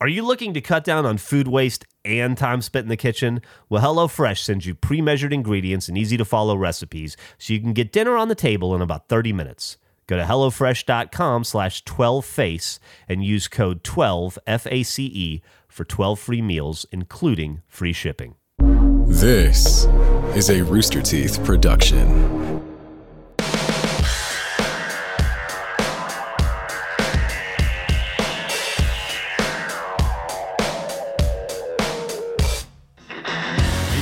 Are you looking to cut down on food waste and time spent in the kitchen? Well, HelloFresh sends you pre measured ingredients and easy to follow recipes so you can get dinner on the table in about 30 minutes. Go to HelloFresh.com slash 12face and use code 12FACE E for 12 free meals, including free shipping. This is a Rooster Teeth production.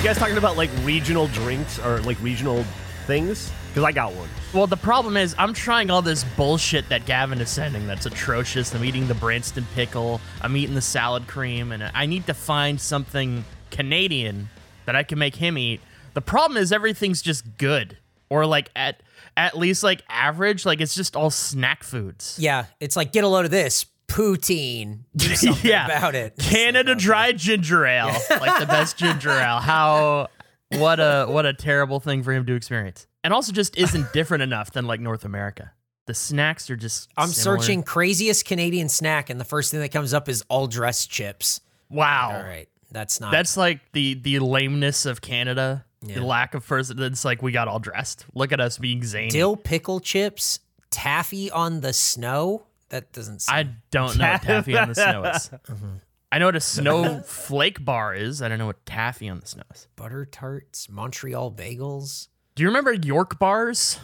Guys talking about like regional drinks or like regional things? Because I got one. Well, the problem is I'm trying all this bullshit that Gavin is sending that's atrocious. I'm eating the Branston pickle, I'm eating the salad cream, and I need to find something Canadian that I can make him eat. The problem is everything's just good. Or like at at least like average, like it's just all snack foods. Yeah, it's like get a load of this poutine. Do something Yeah. about it. Canada dry ginger ale, like the best ginger ale. How what a what a terrible thing for him to experience. And also just isn't different enough than like North America. The snacks are just I'm similar. searching craziest Canadian snack, and the first thing that comes up is all dressed chips. Wow. All right, that's not. That's like the the lameness of Canada. Yeah. The lack of person. It's like we got all dressed. Look at us being zany. dill pickle chips, taffy on the snow. That doesn't. Sound, I don't know what taffy on the snow is. Mm-hmm. I know what a snowflake bar is. I don't know what taffy on the snow is. butter tarts, Montreal bagels. Do you remember York bars?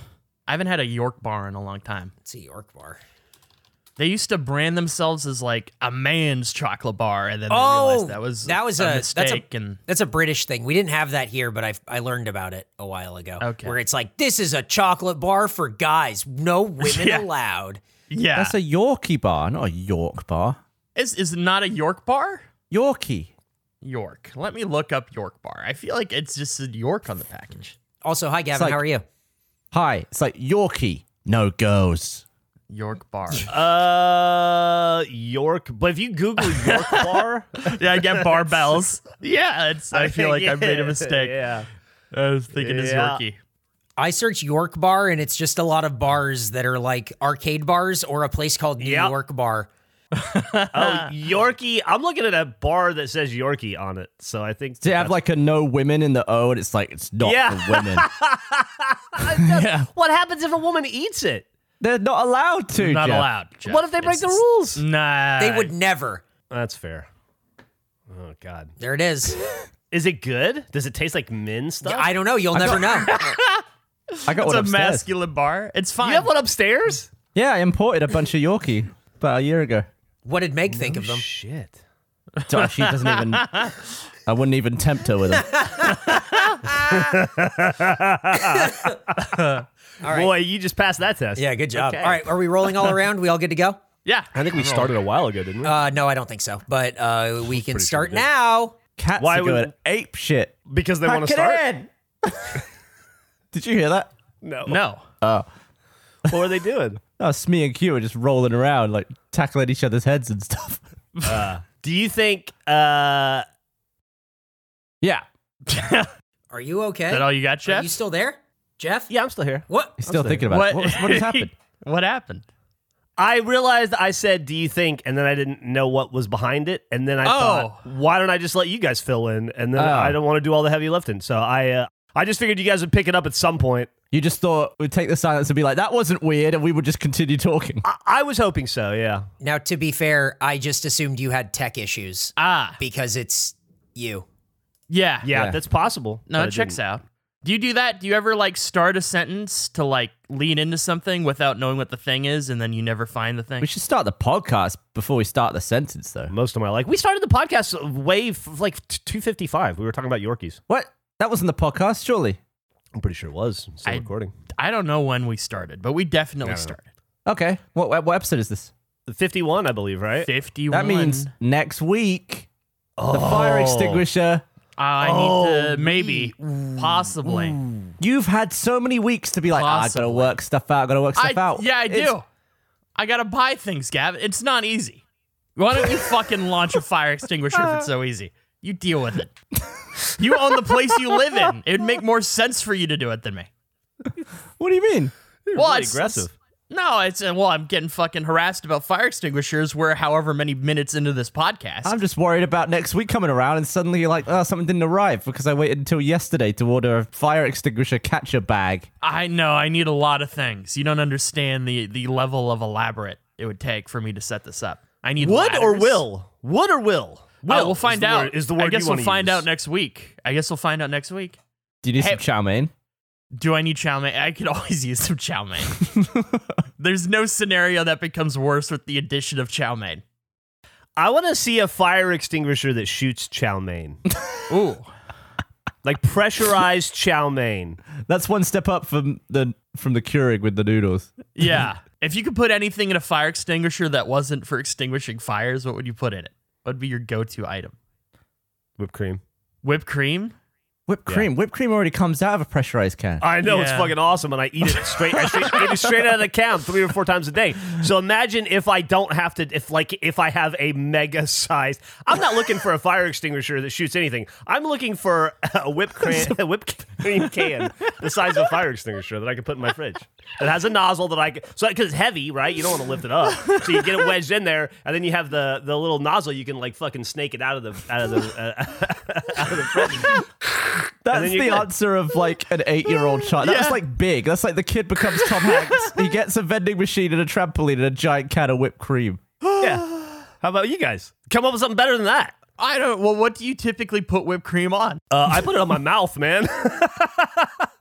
I haven't had a York bar in a long time. It's a York bar. They used to brand themselves as like a man's chocolate bar, and then Oh, realized that was that was a, a- mistake. that's a- and That's a British thing. We didn't have that here, but I I learned about it a while ago. Okay. Where it's like this is a chocolate bar for guys, no women Yeah. allowed. Yeah, That's a Yorkie bar, not a York bar. is is it not a York bar? Yorkie. York. Let me look up York bar. I feel like it's just a York on the package. Also, hi Gavin, like- how are you? Hi. It's like Yorkie. No girls. York bar. Uh, York. But if you Google York bar, yeah, I get barbells. yeah, it's. I feel like I made a mistake. Yeah. I was thinking it's Yeah. Yorkie. I search York Bar and it's just a lot of bars that are like arcade bars or a place called New Yep. York Bar. Oh, Yorkie. I'm looking at a bar that says Yorkie on it. So I think. Does it have like a no women in the O and it's like it's not Yeah. for women? yeah. What happens if a woman eats it? They're not allowed to. Not Jeff. allowed. Jeff. What if they break the rules? Nah. They would never. That's fair. Oh God. There it is. Is it good? Does it taste like men stuff? I don't know. You'll never know. I got It's one a upstairs. masculine bar. It's fine. you have one upstairs? Yeah, I imported a bunch of Yorkie about a year ago. What did Meg think of them? Shit. So she doesn't even. I wouldn't even tempt her with them. All right. Boy, you just passed that test. Yeah, good job. Okay. All right, are we rolling all around? We all good to go? yeah. I think we started a while ago, didn't we? Uh, no, I don't think so. But uh, we can pretty sure start we did. now. Cats Why are going would- ape shit. because they want Pack to it start. in. Did you hear that? No. No. What were they doing? Oh, Smee and Q are just rolling around, like tackling each other's heads and stuff. Do you think? uh Yeah. Are you okay? Is that all you got, Jeff? Are you still there? Jeff? Yeah, I'm still here. What? He's still thinking about it. What, what has happened? what happened? I realized I said, "Do you think?" and then I didn't know what was behind it, and then I Oh. thought, "Why don't I just let you guys fill in?" And then Oh. I don't want to do all the heavy lifting, so I, uh, I just figured you guys would pick it up at some point. You just thought we'd take the silence and be like, that wasn't weird, and we would just continue talking. I, I was hoping so. Yeah. Now, to be fair, I just assumed you had tech issues Ah. because it's you. Yeah. Yeah, Yeah. that's possible. No, but it checks out. Do you do that? Do you ever like start a sentence to like lean into something without knowing what the thing is and then you never find the thing? We should start the podcast before we start the sentence, though. Most of my like, we started the podcast way f- like two fifty five. We were talking about Yorkies. What? That wasn't the podcast, surely. I'm pretty sure it was still I- recording. I don't know when we started, but we definitely started. Okay. What, what, what episode is this? Fifty one, I believe, right? 51. That means next week, the fire extinguisher. I Oh, need to maybe, possibly. You've had so many weeks to be like, ah, I gotta Possibly. work stuff out, gotta work stuff I, out. yeah, I It's- do. I gotta buy things, Gavin. It's not easy. Why don't you fucking launch a fire extinguisher if it's so easy? You deal with it. You own the place you live in. It would make more sense for you to do it than me. What do you mean? You're Well, really it's- aggressive. No, it's uh, well, I'm getting fucking harassed about fire extinguishers. We're however many minutes into this podcast. I'm just worried about next week coming around and suddenly you're like, oh, something didn't arrive because I waited until yesterday to order a fire extinguisher catcher bag. I know I need a lot of things. You don't understand the the level of elaborate it would take for me to set this up. I need Would or will? Would or will? Will we'll find the out. word- is the word I guess you we'll find use. out next week. I guess we'll find out next week. Do you need Hey- some chow mein? Do I need chow mein? I could always use some chow mein. There's no scenario that becomes worse with the addition of chow mein. I want to see a fire extinguisher that shoots chow mein, Ooh. like pressurized chow mein. That's one step up from the from the Keurig with the noodles. Yeah. if you could put anything in a fire extinguisher that wasn't for extinguishing fires, what would you put in it? What would be your go-to item? Whipped cream. Whipped cream? Whipped cream. Whipped cream already comes out of a pressurized can. I know it's fucking awesome, and I eat it straight. I straight, eat it straight out of the can three or four times a day. So imagine if I don't have to, if like if I have a mega sized. I'm not looking for a fire extinguisher that shoots anything. I'm looking for a whipped cream, a whipped cream can the size of a fire extinguisher that I can put in my fridge. It has a nozzle that I can, so because it's heavy, right? You don't want to lift it up, so you get it wedged in there, and then you have the the little nozzle. You can like fucking snake it out of the out of the uh, out of the fridge. That's the you're answer of like an eight-year-old child. That's Yeah. like big. That's like the kid becomes Tom Hanks. he gets a vending machine and a trampoline and a giant can of whipped cream. Yeah. How about you guys? Come up with something better than that. I don't well, what do you typically put whipped cream on? Uh, I put it on my mouth, man.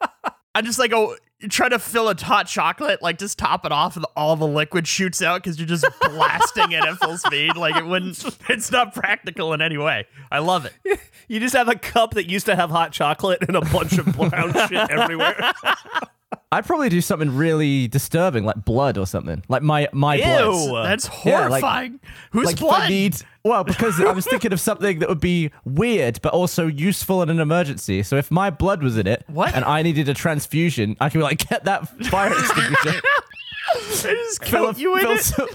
I just like oh try to fill a hot chocolate, like just top it off and all the liquid shoots out because you're just blasting it at full speed. Like it wouldn't it's not practical in any way. I love it. you just have a cup that used to have hot chocolate and a bunch of brown shit everywhere. I'd probably do something really disturbing, like blood or something, like my my blood. Ew. That's Yeah, like- horrifying. Who's Like blood? Need, well, because I was thinking of something that would be weird but also useful in an emergency. So if my blood was in it, What? and I needed a transfusion, I could be like, get that fire extinguisher, just fill, you in fill it. some,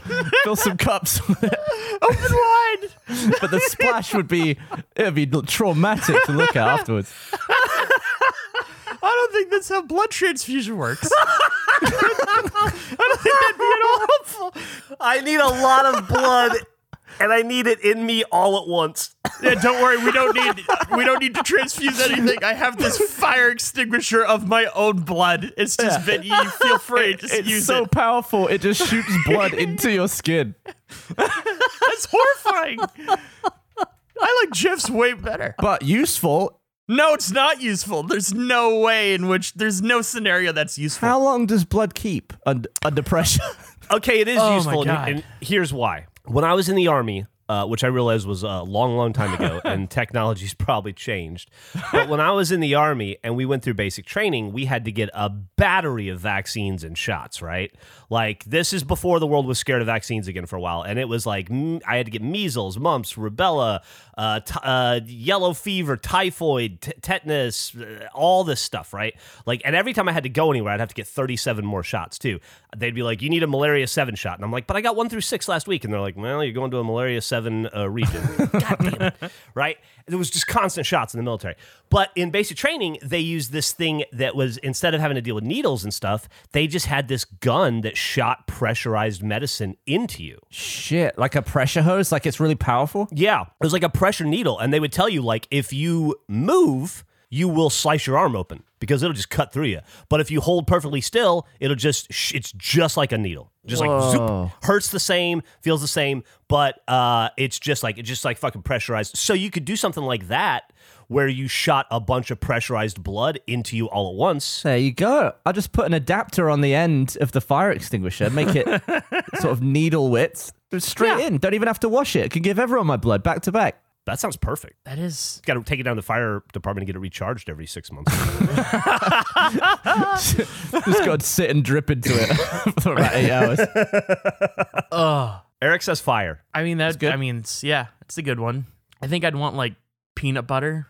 fill some cups with it. Open wide. But the splash would be it'd be traumatic to look at afterwards. I don't think that's how blood transfusion works. I don't think that'd be at all helpful. I need a lot of blood, and I need it in me all at once. Yeah, don't worry. We don't need we don't need to transfuse anything. I have this fire extinguisher of my own blood. It's just been you feel free. Just It's use so it. powerful, it just shoots blood into your skin. That's horrifying. I like GIFs way better. But useful. No, it's not useful. There's no way in which there's no scenario that's useful. How long does blood keep under, under pressure? Okay, it is Oh my useful, and, God. and here's why. When I was in the army, uh, which I realized was a long, long time ago, and technology's probably changed. But when I was in the army and we went through basic training, we had to get a battery of vaccines and shots. Right, like this is before the world was scared of vaccines again for a while, and it was like I had to get measles, mumps, rubella, uh, t- uh, yellow fever, typhoid, t- tetanus, uh, all this stuff. Right, like, and every time I had to go anywhere, I'd have to get 37 more shots too. They'd be like, "You need a malaria seven shot," and I'm like, "But I got one through six last week," and they're like, "Well, you're going to a malaria seven uh, region." God damn it! Right? There was just constant shots in the military. But in basic training, they used this thing that was instead of having to deal with needles and stuff, they just had this gun that shot pressurized medicine into you. Shit, like a pressure hose, like it's really powerful. Yeah, it was like a pressure needle, and they would tell you like if you move, you will slice your arm open because it'll just cut through you. But if you hold perfectly still, it'll just sh- it's just like a needle, just like Whoa. zoop, hurts the same, feels the same, but uh, it's just like it's just like fucking pressurized. So you could do something like that where you shot a bunch of pressurized blood into you all at once. There you go. I'll just put an adapter on the end of the fire extinguisher, make it sort of needle width, straight in. Don't even have to wash it. I can give everyone my blood back to back. That sounds perfect. That is Got to take it down to the fire department and get it recharged every six months. Just got to sit and drip into it for about eight hours. Eric says fire. I mean that's good. I mean it's, yeah, it's a good one. I think I'd want like peanut butter,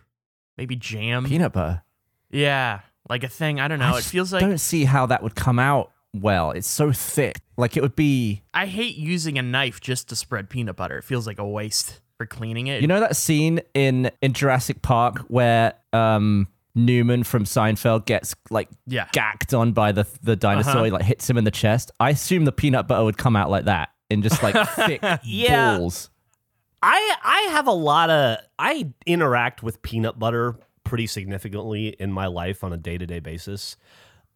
maybe jam. Peanut butter. Yeah, like a thing. I don't know. I it feels like I don't see how that would come out well. It's so thick. Like it would be. I hate using a knife just to spread peanut butter. It feels like a waste for cleaning it. You know that scene in in Jurassic Park where um Newman from Seinfeld gets like Yeah. gacked on by the the dinosaur, Uh-huh. he, like hits him in the chest. I assume the peanut butter would come out like that in just like thick Yeah. balls. I I have a lot of I interact with peanut butter pretty significantly in my life on a day to day basis.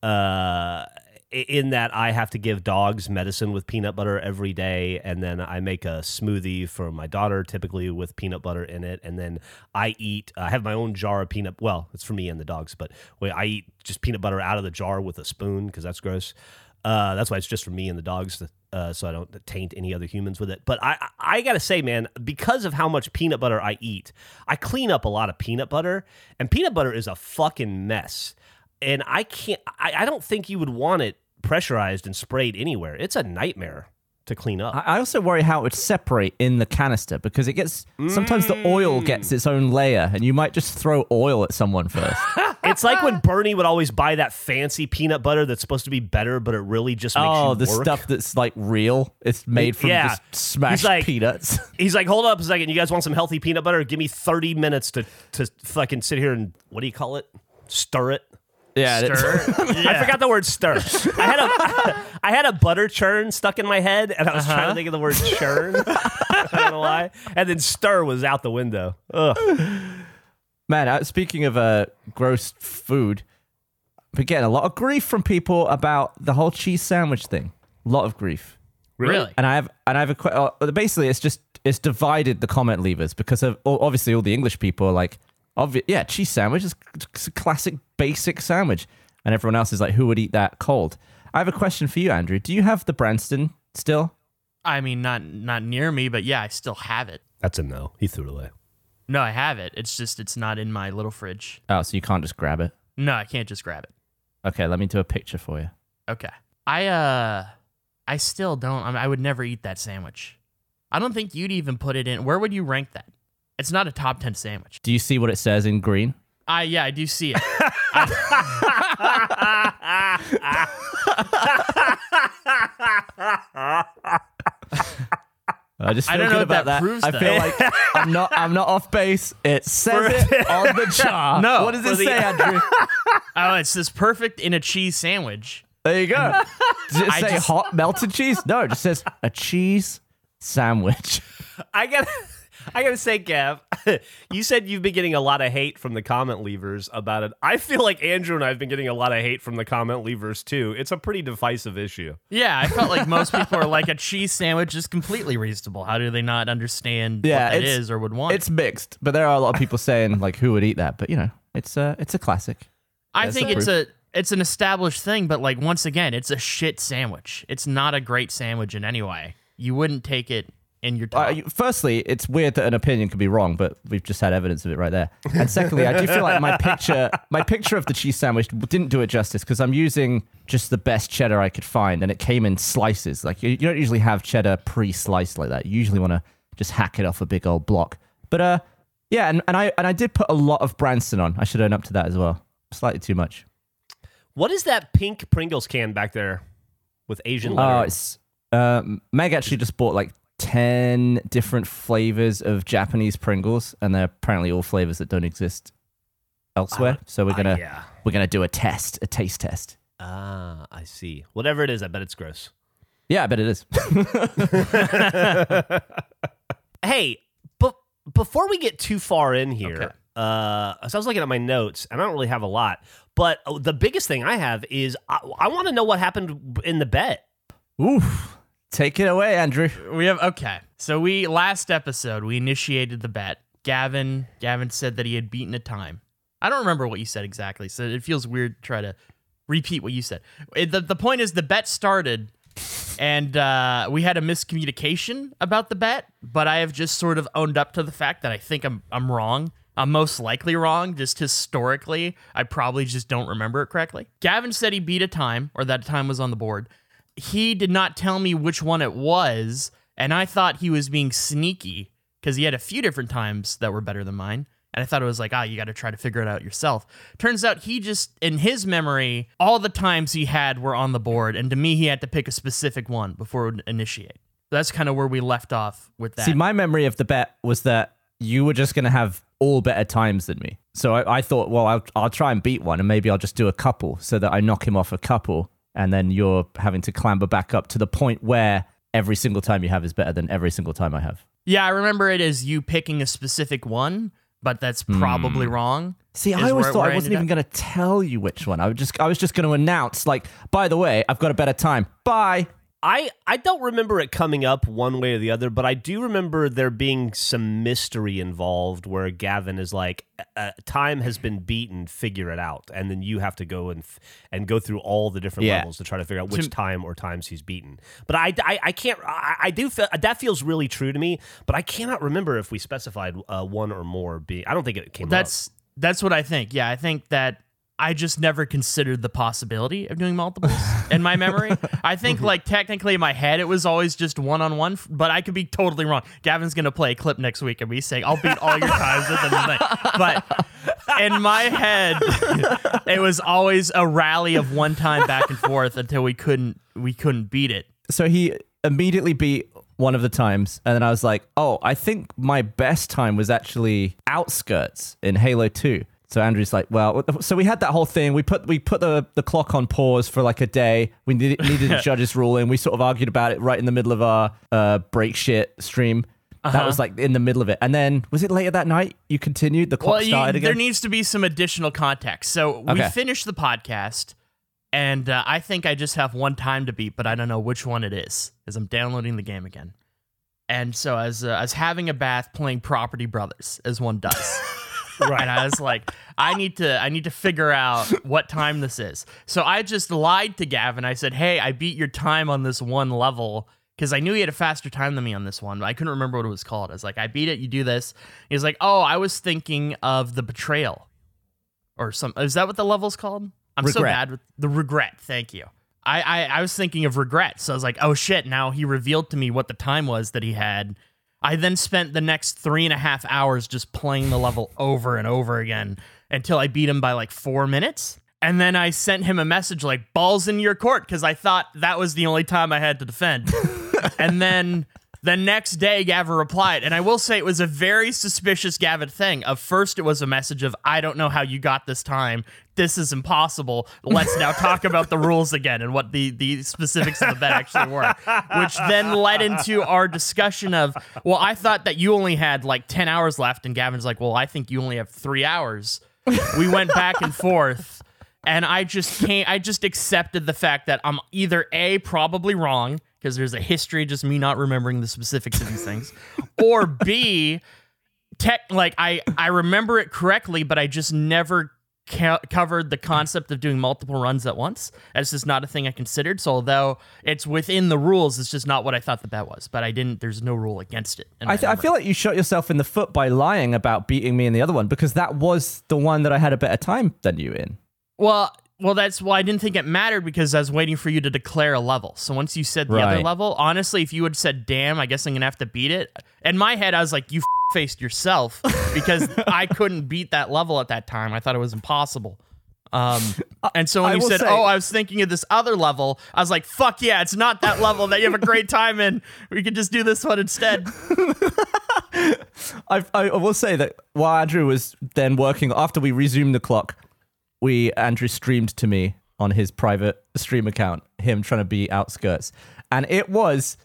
Uh, in that I have to give dogs medicine with peanut butter every day, and then I make a smoothie for my daughter, typically with peanut butter in it, and then I eat. I have my own jar of peanut. Well, it's for me and the dogs, but wait, I eat just peanut butter out of the jar with a spoon because that's gross. Uh, that's why it's just for me and the dogs, uh, so I don't taint any other humans with it. But I, I gotta say, man, because of how much peanut butter I eat, I clean up a lot of peanut butter, and peanut butter is a fucking mess. And I can't. I, I don't think you would want it pressurized and sprayed anywhere. It's a nightmare to clean up. I also worry how it would separate in the canister because it gets sometimes the oil mm. gets its own layer, and you might just throw oil at someone first. it's like when Bernie would always buy that fancy peanut butter that's supposed to be better, but it really just makes oh, you the work. stuff that's like real. It's made from Yeah. just smashed He's like- peanuts. He's like, hold up a second. You guys want some healthy peanut butter? Give me 30 minutes to, to fucking sit here and, what do you call it? Stir it. Yeah, it's- Stir. I forgot the word stir. I had a I had a butter churn stuck in my head, and I was trying to think of the word churn. I don't know why. And then stir was out the window. Ugh. Man, uh, speaking of uh, gross food, we're getting a lot of grief from people about the whole cheese sandwich thing. A lot of grief. Really? And I have and I have a uh, basically it's just it's divided the comment levers because of obviously all the English people are like obvi- yeah cheese sandwich is it's a classic basic sandwich and everyone else is like who would eat that cold. I have a question for you, Andrew. Do you have the Branston still? I mean, not not near me, but yeah, I still have it. That's a no. He threw it away. No, I have it. It's just it's not in my little fridge. Oh, so you can't just grab it. No, I can't just grab it. Okay, let me do a picture for you. Okay. I uh I still don't I, mean, I would never eat that sandwich. I don't think you'd even put it in. Where would you rank that? It's not a top 10 sandwich. Do you see what it says in green? I yeah, I do see it. I just I feel don't good know about that proves, I feel though. like I'm not I'm not off base. It says it on the jar. No, What does for it the- say, Andrew? oh, it says perfect in a cheese sandwich. There you go. Does it I say just- hot melted cheese? No, it just says a cheese sandwich. I got I gotta say, Gav, you said you've been getting a lot of hate from the comment leavers about it. I feel like Andrew and I have been getting a lot of hate from the comment leavers too. It's a pretty divisive issue. Yeah, I felt like most people are like a cheese sandwich is completely reasonable. How do they not understand Yeah, what that it's- or would want? It's mixed, but there are a lot of people saying like who would eat that. But you know, it's a it's a classic. I That's think the it's a it's an established thing, but like once again, it's a shit sandwich. It's not a great sandwich in any way. You wouldn't take it in your top. Uh, you- firstly, it's weird that an opinion could be wrong, but we've just had evidence of it right there. And secondly, I do feel like my picture, my picture of the cheese sandwich didn't do it justice because I'm using just the best cheddar I could find, and it came in slices. Like you, you don't usually have cheddar pre-sliced like that. You usually want to just hack it off a big old block. But uh, yeah, and, and I and I did put a lot of Branston on. I should own up to that as well. Slightly too much. What is that pink Pringles can back there with Asian Oh, lettering? it's uh, Meg actually just bought like ten different flavors of Japanese Pringles, and they're apparently all flavors that don't exist elsewhere. so we're Ah, gonna yeah. we're gonna do a test, a taste test. Ah, I see. Whatever it is, I bet it's gross. Yeah, I bet it is. Hey, but before we get too far in here, Okay. uh, so I was looking at my notes, and I don't really have a lot. But uh, the biggest thing I have is I, I want to know what happened in the bet. Oof. Take it away, Andrew. We have okay. So we last episode we initiated the bet. Gavin Gavin said that he had beaten a time. I don't remember what you said exactly, so it feels weird to try to repeat what you said. It- the The point is the bet started, and uh, we had a miscommunication about the bet. But I have just sort of owned up to the fact that I think I'm I'm wrong. I'm most likely wrong. Just historically, I probably just don't remember it correctly. Gavin said he beat a time, or that time was on the board he did not tell me which one it was, and I thought he was being sneaky because he had a few different times that were better than mine. And I thought it was like, ah, you got to try to figure it out yourself. Turns out he just, in his memory, all the times he had were on the board. And to me, he had to pick a specific one before it would initiate. That's kind of where we left off with that. See, my memory of the bet was that you were just going to have all better times than me. So I, I thought, well, I'll, I'll try and beat one and maybe I'll just do a couple so that I knock him off a couple. And then you're having to clamber back up to the point where every single time you have is better than every single time I have. Yeah, I remember it as you picking a specific one, but that's probably hmm. wrong. See, I always where- thought where I wasn't even going to tell you which one. I was just I was just going to announce like, by the way, I've got a better time. Bye. I, I don't remember it coming up one way or the other, but I do remember there being some mystery involved where Gavin is like, uh, "Time has been beaten, figure it out," and then you have to go and f- and go through all the different Yeah. levels to try to figure out which time or times he's beaten. But I, I, I can't. I, I do feel that feels really true to me, but I cannot remember if we specified uh, one or more being. I don't think it came up. That's that's what I think. Yeah, I think that I just never considered the possibility of doing multiples in my memory. I think mhm. like technically in my head it was always just one on one, but I could be totally wrong. Gavin's gonna play a clip next week of me saying I'll beat all your times within the. But in my head, it was always a rally of one time back and forth until we couldn't we couldn't beat it. So he immediately beat one of the times, and then I was like, oh, I think my best time was actually Outskirts in Halo 2. So Andrew's like, well, so we had that whole thing. We put we put the, the clock on pause for like a day. We needed, needed a judge's ruling. We sort of argued about it right in the middle of our uh, break shit stream. That was like in the middle of it. And then was it later that night? You continued. The clock Well, you, started again. there needs to be some additional context. So we Okay. finished the podcast, and uh, I think I just have one time to beat, but I don't know which one it is, as I'm downloading the game again. And so as uh, I was having a bath, playing Property Brothers, as one does. right. And I was like, I need to, I need to figure out what time this is. So I just lied to Gavin. I said, Hey, I beat your time on this one level because I knew he had a faster time than me on this one, but I couldn't remember what it was called. I was like, I beat it. You do this. He's like, Oh, I was thinking of the betrayal, or some. Is that what the level's called? I'm so Regret. bad with the regret. Thank you. I, I I was thinking of regret, so I was like, oh shit! Now he revealed to me what the time was that he had. I then spent the next three and a half hours just playing the level over and over again until I beat him by like four minutes. And then I sent him a message like "balls in your court" because I thought that was the only time I had to defend. and then the next day, Gavin replied, and I will say it was a very suspicious Gavin thing. Of first, it was a message of "I don't know how you got this time. This is impossible. Let's now talk about the rules again and what the the specifics of the bet actually were." Which then led into our discussion of, "Well, I thought that you only had like ten hours left," and Gavin's like, "Well, I think you only have three hours." We went back and forth and I just can't. I just accepted the fact that I'm either a probably wrong because there's a history just me not remembering the specifics of these things, or b tech like I I remember it correctly, but I just never ca- covered the concept of doing multiple runs at once. That's just not a thing I considered. So although it's within the rules, it's just not what I thought the bet was. But I didn't. There's no rule against it. I, th- I feel like you shot yourself in the foot by lying about beating me in the other one because that was the one that I had a better time than you in. Well, well, that's why I didn't think it mattered because I was waiting for you to declare a level. So once you said the other level, honestly, if you had said "damn," I guess I'm gonna have to beat it. In my head, I was like, "You f- faced yourself," because I couldn't beat that level at that time. I thought it was impossible. Um, and so when I you said, say- "Oh, I was thinking of this other level," I was like, "Fuck yeah, it's not that level that you have a great time in. We could just do this one instead." I, I will say that while Andrew was then working after we resumed the clock, we Andrew streamed to me on his private stream account him trying to be outskirts, and it was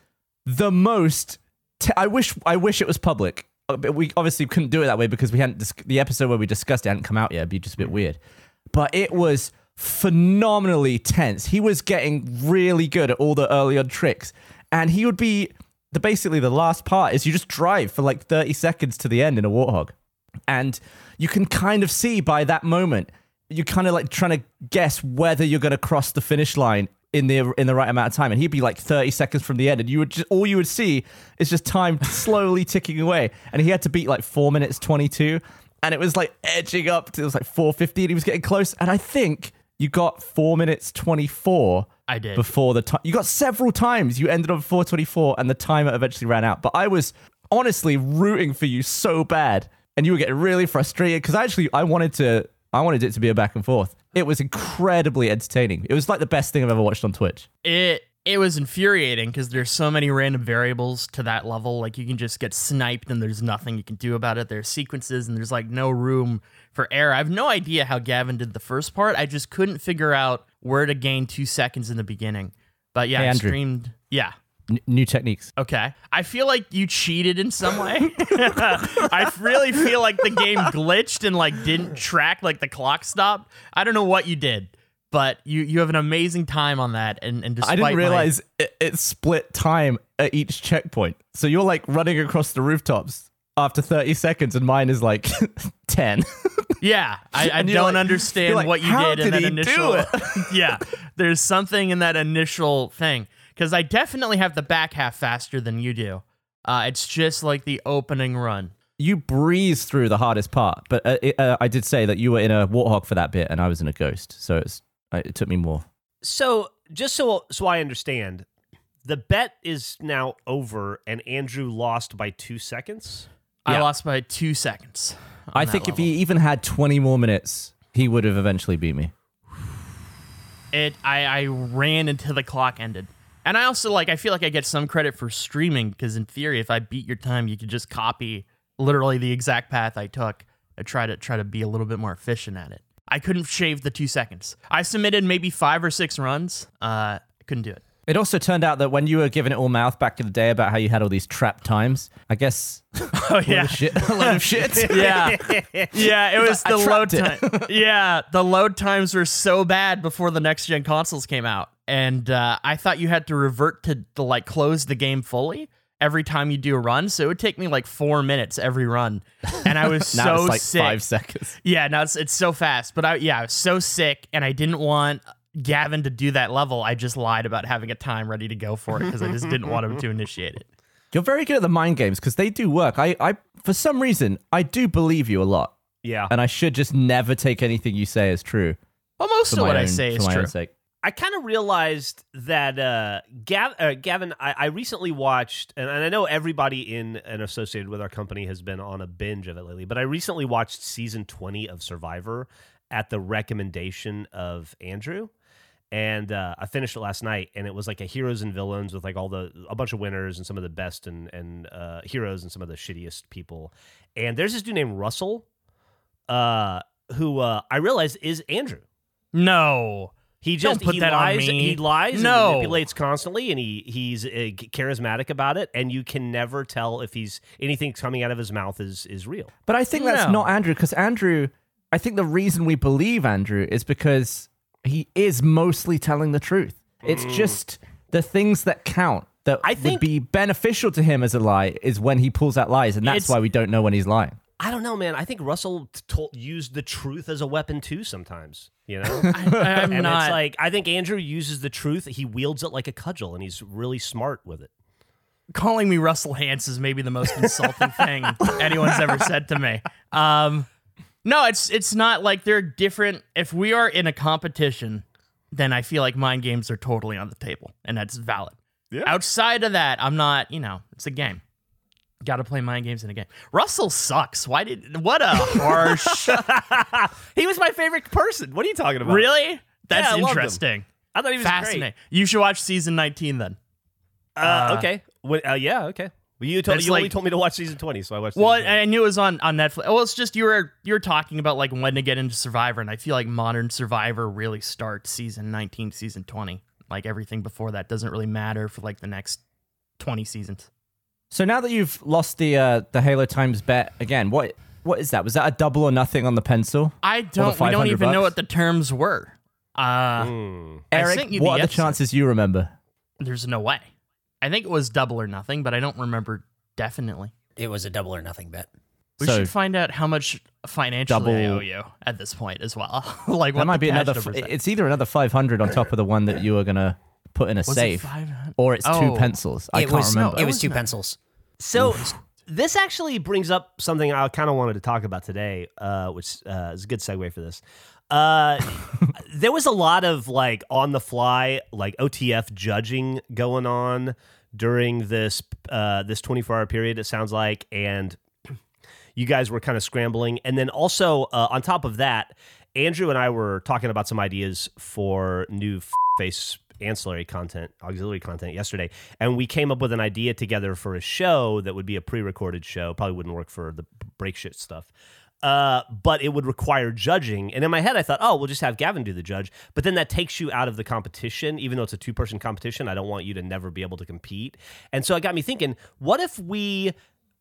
the most. Te- I wish I wish it was public. Uh, But we obviously couldn't do it that way because we hadn't dis- the episode where we discussed it hadn't come out yet. It'd be just a bit weird. But it was phenomenally tense. He was getting really good at all the early on tricks, and he would be the basically the last part is you just drive for like 30 seconds to the end in a warthog and you can kind of see by that moment you're kind of like trying to guess whether you're going to cross the finish line in the in the right amount of time and he'd be like 30 seconds from the end and you would just all you would see is just time slowly ticking away and he had to beat like 4 minutes 22 and it was like edging up to it was like 450 and he was getting close and I think you got 4 minutes 24 I did. before the time. You got several times. You ended on 424 and the timer eventually ran out. But I was honestly rooting for you so bad and you were getting really frustrated because actually I wanted to I wanted it to be a back and forth. It was incredibly entertaining. It was like the best thing I've ever watched on Twitch. it it was infuriating because there's so many random variables to that level. Like you can just get sniped and there's nothing you can do about it. There's sequences and there's like no room for error. I have no idea how Gavin did the first part. I just couldn't figure out where to gain two seconds in the beginning. But yeah, Hey, I streamed. Yeah. N- new techniques. Okay. I feel like you cheated in some way. I really feel like the game glitched and like didn't track like the clock stopped. I don't know what you did, but you you have an amazing time on that and and despite I didn't my- realize it, it split time at each checkpoint. So you're like running across the rooftops after 30 seconds, and mine is like 10. Yeah, I, I And you're don't like- understand you're like, what you "How did in did that he do initial. it?" yeah, there's something in that initial thing because I definitely have the back half faster than you do. Uh, it's just like the opening run. you breeze through the hardest part, but uh, it, uh, I did say that you were in a warthog for that bit, and I was in a ghost. So it's, uh, it took me more. So just so so I understand, the bet is now over, and Andrew lost by two seconds. I lost by two seconds. I that think if he even had 20 more minutes, he would have eventually beat me. it I, I ran until the clock ended and i also like i feel like i get some credit for streaming because in theory if i beat your time you could just copy literally the exact path i took and try to try to be a little bit more efficient at it. I couldn't shave the two seconds. I submitted maybe five or six runs. Uh i couldn't do it It also turned out that when you were giving it all mouth back in the day about how you had all these trap times, I guess oh yeah. shit, a lot of shit. yeah. Yeah it was I the load time yeah the load times were so bad before the next gen consoles came out. And uh, i thought you had to revert to, to like close the game fully every time you do a run. So it would take me like four minutes every run. And i was now so it's like sick. five seconds. yeah now it's, it's so fast. But i yeah i was so sick and i didn't want gavin to do that level i just lied about having a time ready to go for it because i just didn't want him to initiate it You're very good at the mind games because they do work. I, I, for some reason, I do believe you a lot, Yeah, and I should just never take anything you say as true. well most of my what i say for is my true own sake. I kind of realized that uh, Gav- uh, Gavin. I, I recently watched, and, and I know everybody in and associated with our company has been on a binge of it lately. But I recently watched season twenty of Survivor at the recommendation of Andrew. And uh, I finished it last night, and it was like a heroes and villains with like all the a bunch of winners and some of the best and and uh, heroes and some of the shittiest people. And there's this dude named Russell, uh, who uh, I realized is Andrew. no He Don't just put he that on lies. me. He lies. No. and manipulates constantly, and he he's uh, charismatic about it. And you can never tell if he's anything coming out of his mouth is is real. But I think that's not Andrew because Andrew, I think the reason we believe Andrew is because he is mostly telling the truth. It's just the things that count that I would think- be beneficial to him as a lie is when he pulls out lies, and that's why we don't know when he's lying. I don't know, man. I think Russell told, used the truth as a weapon too. Sometimes, you know. I, i'm and not it's like I think Andrew uses the truth. He wields it like a cudgel, and he's really smart with it. calling me Russell Hantz is maybe the most insulting thing anyone's ever said to me. Um, no, it's it's not like they're different. If we are in a competition, then I feel like mind games are totally on the table, and that's valid. Outside of that, I'm not. You know, it's a game. Got to play mind games in a game. Russell sucks. Why did? What a harsh. He was my favorite person. What are you talking about? really? That's I loved him. interesting. I thought he was Fascinating. great. You should watch season 19 then. Uh, okay. What, uh, yeah. Okay. Well, you told That's you only told me to watch season twenty, so I watched. Well, 20. I knew it was on on Netflix. Well, it's just you were you were talking about like when to get into Survivor, and I feel like modern Survivor really starts season nineteen, season twenty. Like everything before that doesn't really matter for like the next twenty seasons. So now that you've lost the uh, the Halo times bet again, what what is that? Was that a double or nothing on the pencil? I don't. We don't even know what the terms were. Uh. I Eric, sent you what the are the chances you remember? There's no way. I think it was double or nothing, but I don't remember definitely. It was a double or nothing bet. We So- should find out how much financially I Double- owe you at this point as well. like what That might the be cash another. numbers F- are. it's either another five hundred on top of the one that you were gonna put in a Was it safe, 500? or it's two Oh. pencils. I it can't was remember. it was was two pencils. So this actually brings up something I kind of wanted to talk about today, uh, which uh, is a good segue for this. Uh, there was a lot of like on the fly, like OTF judging going on during this uh, this 24 hour period. It sounds like, and you guys were kind of scrambling, and then also uh, on top of that, Andrew and I were talking about some ideas for new face ancillary content, auxiliary content yesterday, and we came up with an idea together for a show that would be a pre-recorded show. Probably wouldn't work for the break shit stuff. Uh, but it would require judging. And in my head, I thought, oh, we'll just have Gavin do the judge. But then that takes you out of the competition, even though it's a two person competition. I don't want you to never be able to compete. And so it got me thinking, what if we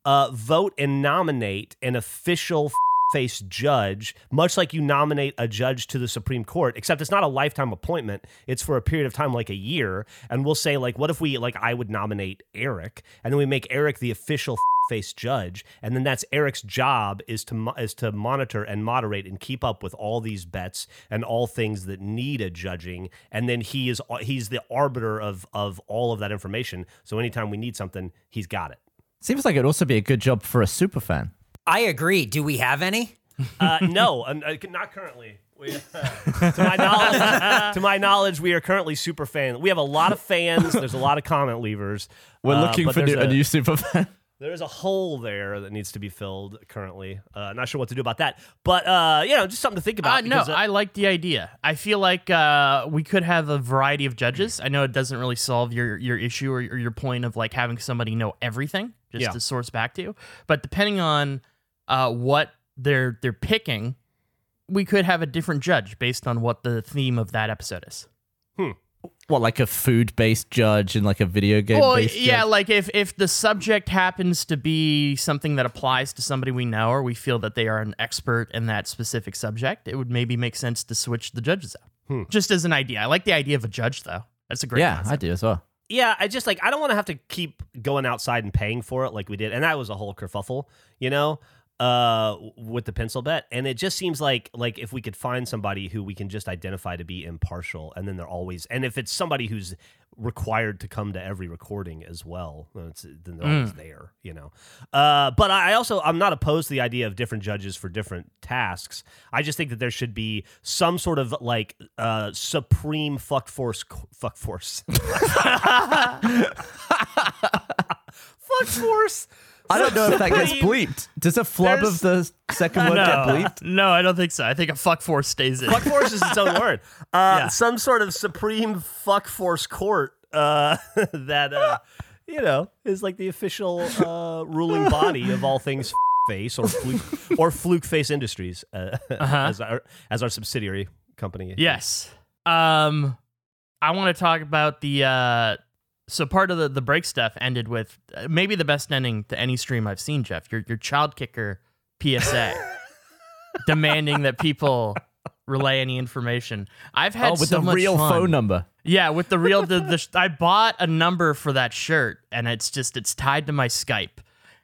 uh, vote and nominate an official face judge, much like you nominate a judge to the Supreme Court, except it's not a lifetime appointment. It's for a period of time, like a year. And we'll say, like, what if we, like, I would nominate Eric, and then we make Eric the official face judge and then that's Eric's job is to is to monitor and moderate and keep up with all these bets and all things that need a judging and then he is he's the arbiter of of all of that information so anytime we need something he's got it Seems like it'd also be a good job for a super fan. I agree. Do we have any? uh, no uh, not currently we, uh, to my knowledge, to my knowledge, we are currently super fan. We have a lot of fans. There's a lot of comment leavers. We're uh, looking but for there's new, a, new super fan. There's a hole there that needs to be filled currently. Uh, not sure what to do about that, but uh, you know, just something to think Uh, about. no, because, uh, I like the idea. I feel like uh, we could have a variety of judges. I know it doesn't really solve your your issue or, or your point of like having somebody know everything just Yeah. to source back to. But depending on uh, what they're they're picking, we could have a different judge based on what the theme of that episode is. What, like a food based judge and like a video game Well, based yeah, judge? like if if the subject happens to be something that applies to somebody we know or we feel that they are an expert in that specific subject, it would maybe make sense to switch the judges out. Hmm. Just as an idea. I like the idea of a judge though. That's a great Yeah, concept. I do as well. yeah, I just like I don't want to have to keep going outside and paying for it like we did, and that was a whole kerfuffle, you know, uh, with the pencil bet. And it just seems like like if we could find somebody who we can just identify to be impartial, and then they're always, and if it's somebody who's required to come to every recording as well, then, it's, then they're always there, you know. Uh, but I also I'm not opposed to the idea of different judges for different tasks. I just think that there should be some sort of like uh, supreme fuck force fuck force. fuck force. I don't know if that gets bleeped. Does a flub There's- of the second word get no, bleeped? no, I don't think so. I think a fuck force stays in. Fuck force is its own word. Uh, Yeah. Some sort of supreme fuck force court uh, that uh, you know is like the official uh, ruling body of all things face or fluke or fluke face industries uh, as our as our subsidiary company. Yes. Um, I want to talk about the. Uh, so part of the the break stuff ended with uh, maybe the best ending to any stream I've seen. Jeff, your your child kicker PSA, demanding that people relay any information. I've had Oh, with so the real fun. phone number. Yeah, with the real the, the I bought a number for that shirt and it's just it's tied to my Skype.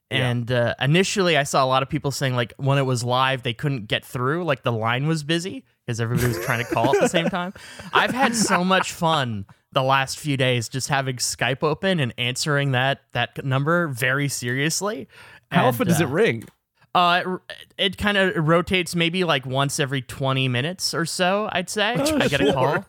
And uh, initially, I saw a lot of people saying like when it was live, they couldn't get through, like the line was busy because everybody was trying to call at the same time. I've had so much fun the last few days just having Skype open and answering that that number very seriously. How And, often does uh, it ring? uh, it, it kind of rotates maybe like once every 20 minutes or so, I'd say. I get a call.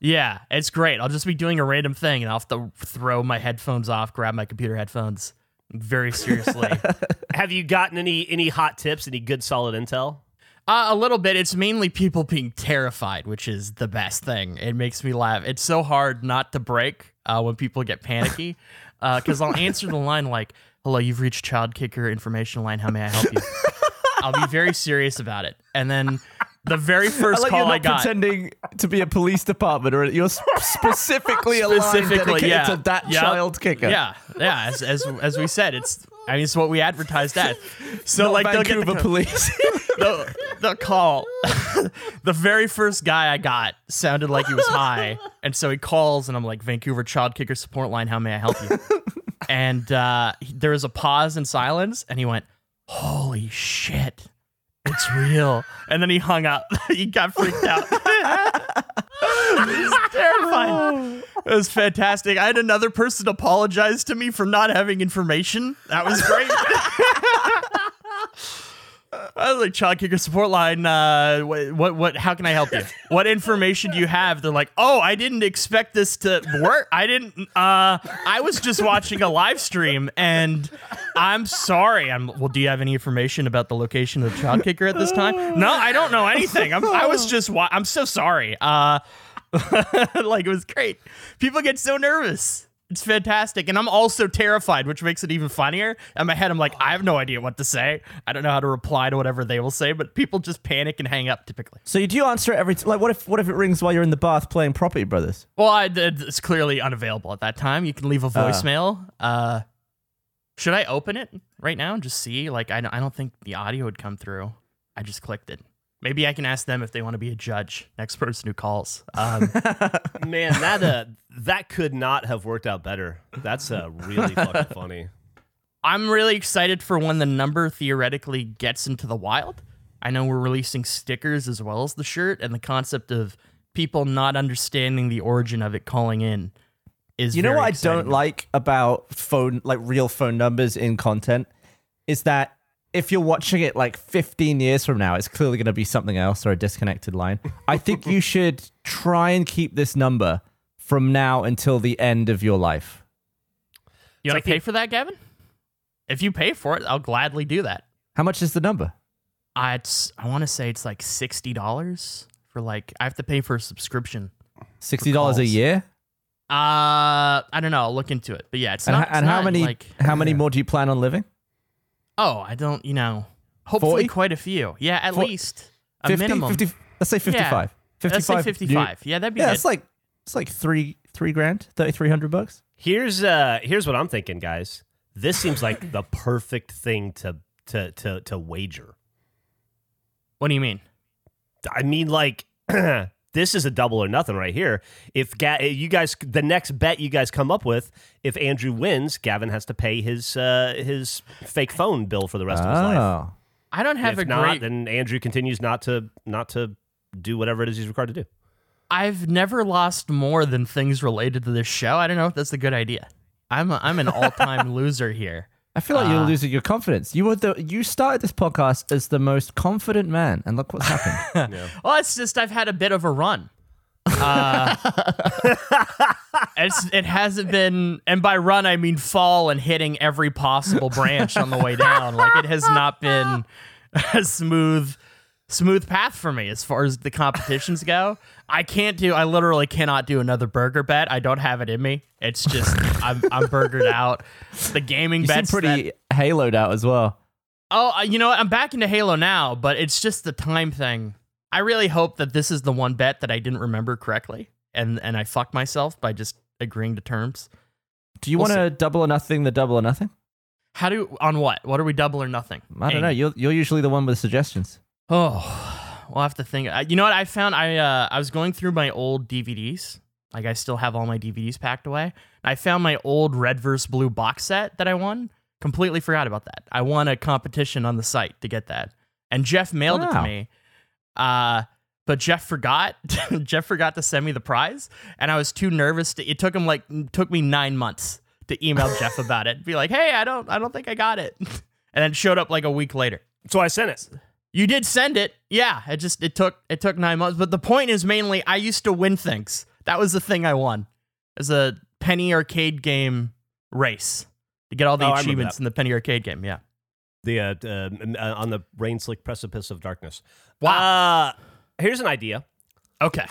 Yeah, it's great. I'll just be doing a random thing and I'll have to throw my headphones off, grab my computer headphones very seriously. Have you gotten any any hot tips? Any good solid intel? Uh, a little bit. It's mainly people being terrified, which is the best thing. It makes me laugh. It's so hard not to break uh, when people get panicky. Because I'll answer the line like, "Hello, you've reached Child Kicker Information Line. How may I help you?" I'll be very serious about it, and then the very I first like call you're not I got. pretending to be a police department, or you're sp- specifically a line specifically, dedicated yeah, to that Yep. child kicker. Yeah, yeah. As, as as we said, it's I mean it's what we advertised at. So like they'll get Vancouver the, police. the, the call. the very first guy I got sounded like he was high, and so he calls, and I'm like, Vancouver Child Kicker Support Line, how may I help you? and uh, he- there was a pause and silence, and he went, "Holy shit." It's real. And then he hung up. he got freaked out. it was terrifying. It was fantastic. I had another person apologize to me for not having information. That was great. I was like, Child Kicker Support Line, uh, what, what, how can I help you? What information do you have? They're like, oh, I didn't expect this to work. I didn't, uh, I was just watching a live stream and I'm sorry. I'm, well, do you have any information about the location of the Child Kicker at this time? No, I don't know anything. I'm, I was just, wa- I'm so sorry. Uh, like it was great. People get so nervous. It's fantastic. And I'm also terrified, which makes it even funnier. In my head, I'm like, I have no idea what to say. I don't know how to reply to whatever they will say, but people just panic and hang up typically. So you do answer it every t- like what if what if it rings while you're in the bath playing Property Brothers? Well, I, it's clearly unavailable at that time. You can leave a voicemail. Uh, should I open it right now and just see? Like, I, don't- I don't think the audio would come through. I just clicked it. Maybe I can ask them if they want to be a judge. Next person who calls. Um, Man, that uh, that could not have worked out better. That's uh, really fucking funny. I'm really excited for when the number theoretically gets into the wild. I know we're releasing stickers as well as the shirt, and the concept of people not understanding the origin of it calling in is You know very what I don't like about phone like real phone numbers in content is that if you're watching it like 15 years from now, it's clearly going to be something else or a disconnected line. I think you should try and keep this number from now until the end of your life. You want to pay for that, Gavin? If you pay for it, I'll gladly do that. How much is the number? Uh, it's I want to say it's like sixty dollars for like I have to pay for a subscription. $60 a year? Uh, I don't know. I'll look into it. But yeah, it's And, not. h- and it's how not, many Like, how many more do you plan on living? Oh, I don't. You know, hopefully 40? quite a few. Yeah, at For- least a 50, minimum. 50 let's say 55. 55. Let's say do you- fifty-five. yeah, that'd be Yeah, good. it's like it's like 3 3 grand, 3300 bucks. Here's uh here's what I'm thinking, guys. This seems like the perfect thing to to to to wager. what do you mean? I mean, like this is a double or nothing right here. If Ga- you guys, the next bet you guys come up with, if Andrew wins, Gavin has to pay his uh, his fake phone bill for the rest of his life. Oh. I don't have if a not, great. then Andrew continues not to not to do whatever it is he's required to do. I've never lost more than things related to this show. I don't know if that's a good idea. I'm a, I'm an all-time loser here. I feel like you're Uh, losing your confidence. You were the you started this podcast as the most confident man, and look what's happened. Well, it's just I've had a bit of a run. Uh, it's it hasn't been, and by run I mean fall and hitting every possible branch on the way down. Like it has not been a smooth, smooth path for me as far as the competitions go. I can't do. I literally cannot do another burger bet. I don't have it in me. It's just I'm I'm burgered out. The gaming you bets pretty that- haloed out as well. Oh, uh, you know what? I'm back into Halo now, but it's just the time thing. I really hope that this is the one bet that I didn't remember correctly, and and I fucked myself by just agreeing to terms. Do you We'll want to double or nothing? The double or nothing? How do on what? What are we double or nothing? I don't know. You're you're usually the one with suggestions. Oh, we'll have to think. You know what? I found I uh, I was going through my old DVDs. Like I still have all my DVDs packed away. I found my old Red vs Blue box set that I won. Completely forgot about that. I won a competition on the site to get that, and Jeff mailed it to me. Uh, but Jeff forgot. Jeff forgot to send me the prize, and I was too nervous. To, it took him like took me nine months to email Jeff about it. Be like, hey, I don't I don't think I got it, and then showed up like a week later. So I sent it. You did send it. Yeah, it just it took it took 9 months, but the point is mainly I used to win things. That was the thing I won. As a penny arcade game race to get all the Oh, achievements in the penny arcade game, yeah. The uh, uh, uh, on the rain slick precipice of darkness. Wow. Uh, here's an idea. Okay.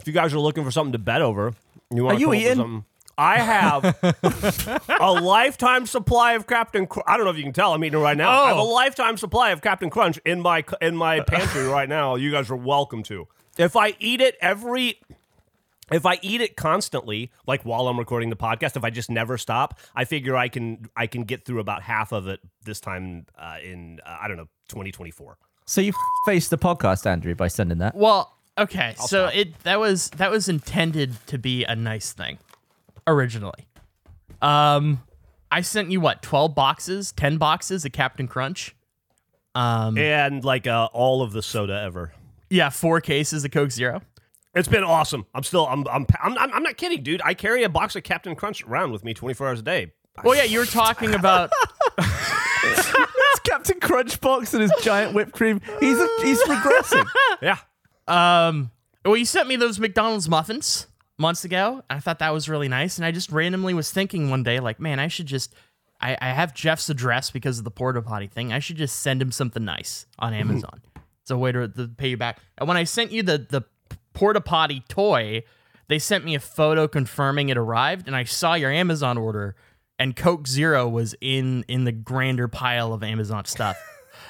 If you guys are looking for something to bet over, you want Are you come up with eating? Something- I have a lifetime supply of Captain. Cr- I don't know if you can tell. I'm eating it right now. I have a Oh. lifetime supply of Captain Crunch in my in my pantry right now. You guys are welcome to. If I eat it every, if I eat it constantly, like while I'm recording the podcast, if I just never stop, I figure I can I can get through about half of it this time uh, in uh, I don't know 2024. So you faced the podcast, Andrew, by sending that. Well, okay. so stop. it that was that was intended to be a nice thing originally. Um I sent you what, 12 boxes, 10 boxes of Captain Crunch. Um And like uh, all of the soda ever. yeah, 4 cases of Coke Zero. It's been awesome. I'm still I'm I'm I'm, I'm, I'm not kidding, dude. I carry a box of Captain Crunch around with me 24 hours a day. Well, yeah, you were talking about It's Captain Crunch box and his giant whipped cream. He's a, he's regressing. Yeah. Um, well, you sent me those McDonald's muffins months ago. I thought that was really nice, and I just randomly was thinking one day, like, man, I should just. I, I have Jeff's address because of the porta potty thing. I should just send him something nice on Amazon. it's a way to, to pay you back. And when I sent you the the porta potty toy. They sent me a photo confirming it arrived, and I saw your Amazon order, and Coke Zero was in in the grander pile of Amazon stuff.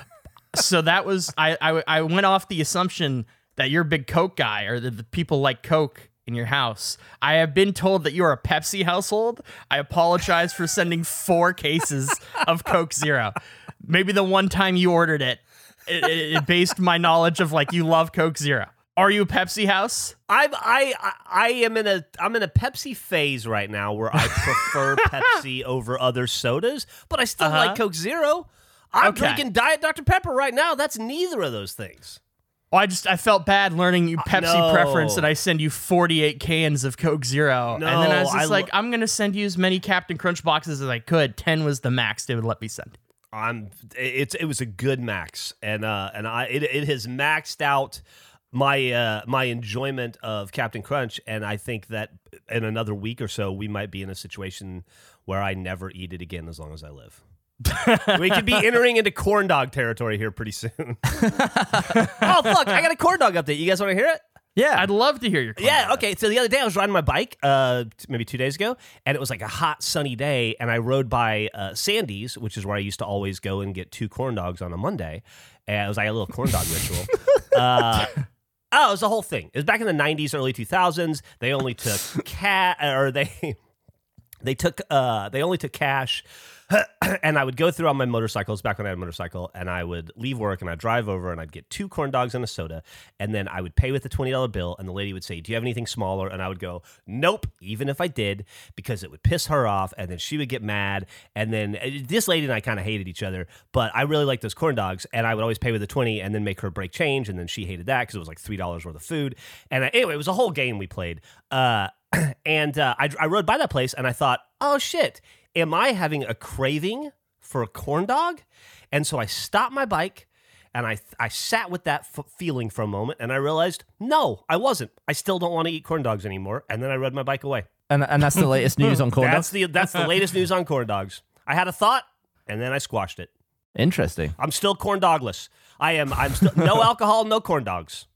so that was I, I I went off the assumption that you're a big Coke guy or that the people like Coke in your house. I have been told that you're a Pepsi household. I apologize for sending four cases of Coke Zero. Maybe the one time you ordered it, it, it, it based my knowledge of like you love Coke Zero. Are you a Pepsi house? I'm I I I am in a I'm in a Pepsi phase right now where I prefer Pepsi over other sodas, but I still Uh-huh. like Coke Zero. I'm Okay. drinking Diet Dr Pepper right now. That's neither of those things. Oh, I just I felt bad learning you Pepsi no. preference and I send you 48 cans of Coke Zero. no, and then I was just I like, lo- I'm gonna send you as many Captain Crunch boxes as I could. 10 was the max they would let me send. I'm it's it was a good max and uh and I it, it has maxed out my uh my enjoyment of Captain Crunch and I think that in another week or so we might be in a situation where I never eat it again as long as I live. we could be entering into corn dog territory here pretty soon. oh fuck, I got a corn dog update. You guys want to hear it? Yeah. I'd love to hear your Yeah, comment. okay. So the other day I was riding my bike, uh, t- maybe two days ago, and it was like a hot sunny day, and I rode by uh, Sandy's, which is where I used to always go and get two corn dogs on a Monday, and it was like a little corn dog ritual. Uh, oh, it was the whole thing. It was back in the '90s, early 2000s. They only took cat, or they they took uh they only took cash and i would go through on my motorcycles back when i had a motorcycle and i would leave work and i'd drive over and i'd get two corn dogs and a soda and then i would pay with a $20 bill and the lady would say do you have anything smaller? And i would go nope even if i did because it would piss her off and then she would get mad and then uh, this lady and i kind of hated each other but i really liked those corn dogs and i would always pay with a 20 and then make her break change and then she hated that because it was like $3 worth of food and uh, anyway it was a whole game we played uh and uh, I, I rode by that place and I thought, oh shit, am I having a craving for a corn dog? And so I stopped my bike and I, I sat with that f- feeling for a moment and I realized, no, I wasn't. I still don't want to eat corn dogs anymore. And then I rode my bike away. and, and that's the latest news on corn That's dogs. the, that's the latest news on corn dogs. I had a thought and then I squashed it. Interesting. I'm still corn dogless. I am. I'm still no alcohol, no corn dogs.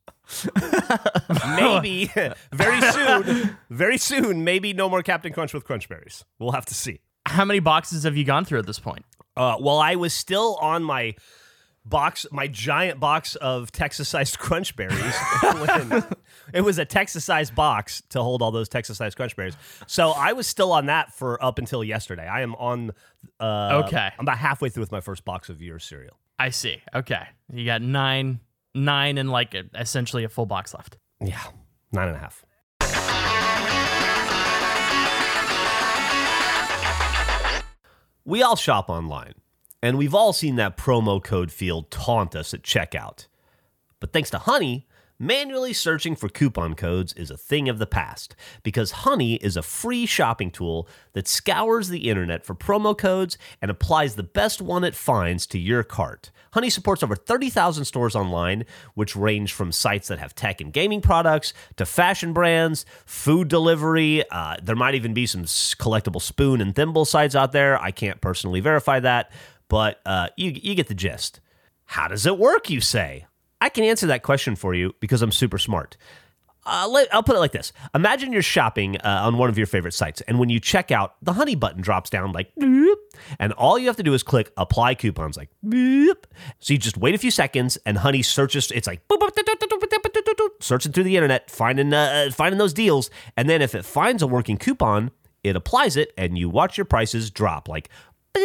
maybe very soon, very soon, maybe no more Captain Crunch with crunch berries. We'll have to see. How many boxes have you gone through at this point? Uh, well, I was still on my box, my giant box of Texas-sized crunch berries. it was a Texas-sized box to hold all those Texas-sized crunch berries. So I was still on that for up until yesterday. I am on. Uh, Okay. I'm about halfway through with my first box of your cereal. I see. Okay. You got nine, nine, and like a, essentially a full box left. Yeah, nine and a half. We all shop online, and we've all seen that promo code field taunt us at checkout. But thanks to Honey, manually searching for coupon codes is a thing of the past because Honey is a free shopping tool that scours the internet for promo codes and applies the best one it finds to your cart. Honey supports over 30,000 stores online, which range from sites that have tech and gaming products to fashion brands, food delivery. Uh, there might even be some collectible spoon and thimble sites out there. I can't personally verify that, but uh, you, you get the gist. How does it work, you say? I can answer that question for you because I'm super smart. Uh, let, I'll put it like this. Imagine you're shopping uh, on one of your favorite sites, and when you check out, the honey button drops down like, boop, and all you have to do is click apply coupons, like, boop. So you just wait a few seconds, and honey searches. It's like, searching through the internet, finding, uh, uh, finding those deals. And then if it finds a working coupon, it applies it, and you watch your prices drop like, boo,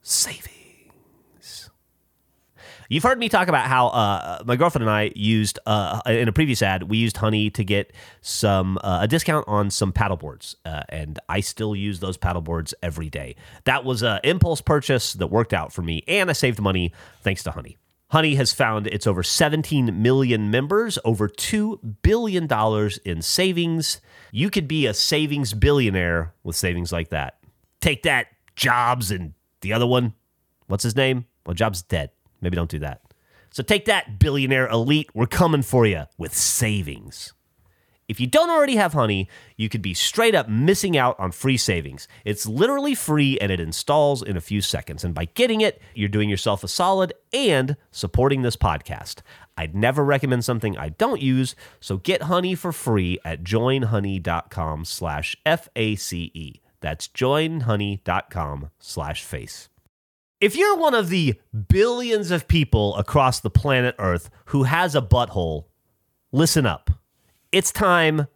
saving. You've heard me talk about how uh, my girlfriend and I used uh, in a previous ad. We used Honey to get some uh, a discount on some paddle boards, uh, and I still use those paddle boards every day. That was an impulse purchase that worked out for me, and I saved money thanks to Honey. Honey has found its over 17 million members, over $2 billion in savings. You could be a savings billionaire with savings like that. Take that, Jobs, and the other one, what's his name? Well, Jobs dead. Maybe don't do that. So take that, billionaire elite. We're coming for you with savings. If you don't already have Honey, you could be straight up missing out on free savings. It's literally free and it installs in a few seconds. And by getting it, you're doing yourself a solid and supporting this podcast. I'd never recommend something I don't use, so get honey for free at joinhoney.com slash F-A-C-E. That's joinhoney.com slash face. If you're one of the billions of people across the planet Earth who has a butthole, listen up. It's time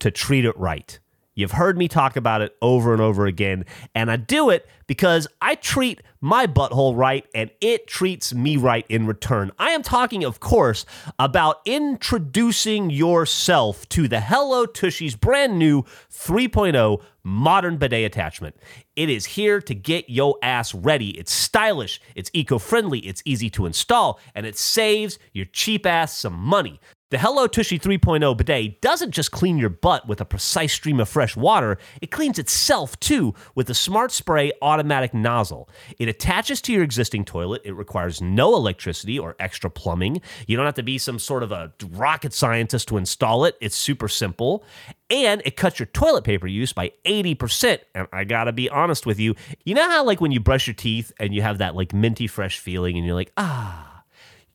to treat it right. You've heard me talk about it over and over again, and I do it because I treat my butthole right and it treats me right in return. I am talking, of course, about introducing yourself to the Hello Tushy's brand new 3.0 modern bidet attachment. It is here to get your ass ready. It's stylish, it's eco friendly, it's easy to install, and it saves your cheap ass some money. The Hello Tushy 3.0 bidet doesn't just clean your butt with a precise stream of fresh water, it cleans itself too with a smart spray automatic nozzle. It attaches to your existing toilet, it requires no electricity or extra plumbing. You don't have to be some sort of a rocket scientist to install it, it's super simple. And it cuts your toilet paper use by 80%. And I gotta be honest with you, you know how, like, when you brush your teeth and you have that, like, minty fresh feeling and you're like, ah,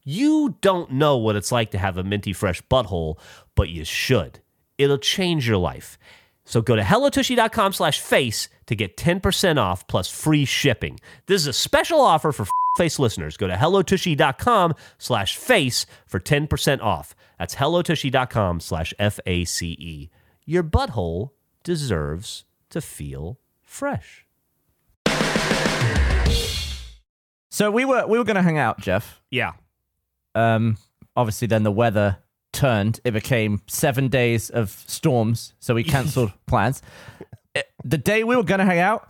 you don't know what it's like to have a minty fresh butthole, but you should. It'll change your life. So go to hellotushy.com slash face to get 10% off plus free shipping. This is a special offer for face listeners. Go to hellotushy.com slash face for 10% off. That's hellotushy.com slash F-A-C-E. Your butthole deserves to feel fresh. So we were we were going to hang out, Jeff. Yeah. Um, obviously, then the weather turned. It became seven days of storms, so we cancelled plans. It- the day we were going to hang out,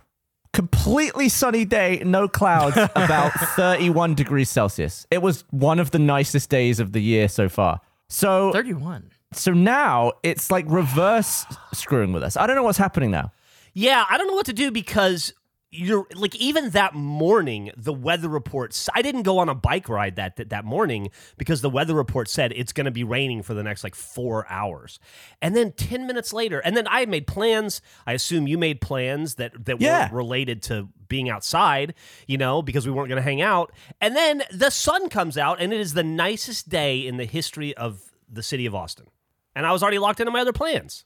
completely sunny day, no clouds, about 31 degrees Celsius. It was one of the nicest days of the year so far. So, 31. so now it's like reverse screwing with us. I don't know what's happening now. Yeah, I don't know what to do because you're like even that morning the weather report i didn't go on a bike ride that that, that morning because the weather report said it's going to be raining for the next like 4 hours. And then 10 minutes later and then I made plans, I assume you made plans that that Yeah. weren't related to being outside, you know, because we weren't going to hang out. And then the sun comes out and it is the nicest day in the history of the city of Austin. And I was already locked into my other plans.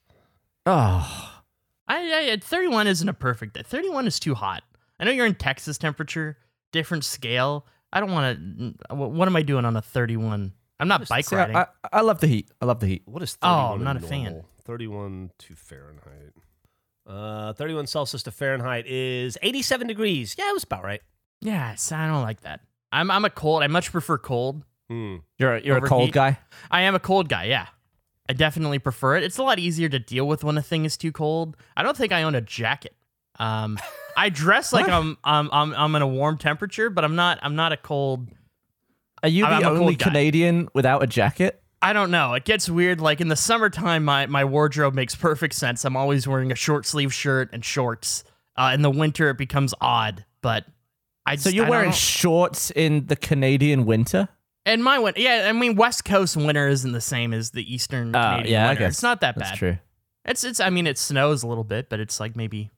Oh, I, I 31 isn't a perfect day. 31 is too hot. I know you're in Texas temperature, different scale. I don't want to. What am I doing on a 31? I'm not bike see, riding. I, I love the heat. I love the heat. What is Oh, 31 I'm not in a fan. 31 to Fahrenheit. Uh, 31 Celsius to Fahrenheit is 87 degrees. Yeah, it was about right. yes, I don't like that. I'm I'm a cold. I much prefer cold. Hmm. You're, you're a Overheat. cold guy? I am a cold guy. Yeah, I definitely prefer it. It's a lot easier to deal with when a thing is too cold. I don't think I own a jacket. Um, I dress like I'm, I'm I'm I'm in a warm temperature, but I'm not. I'm not a cold. Are you I'm the cold only. Canadian without a jacket? I don't know. It gets weird. Like in the summertime, my, my wardrobe makes perfect sense. I'm always wearing a short sleeve shirt and shorts. Uh, in the winter, it becomes odd. But I just, So you're I wearing shorts in the Canadian winter? And my winter, yeah. I mean, West Coast winter isn't the same as the Eastern Uh, Canadian yeah, I winter. guess it's not that That's bad. true. It's it's. I mean, it snows a little bit, but it's like maybe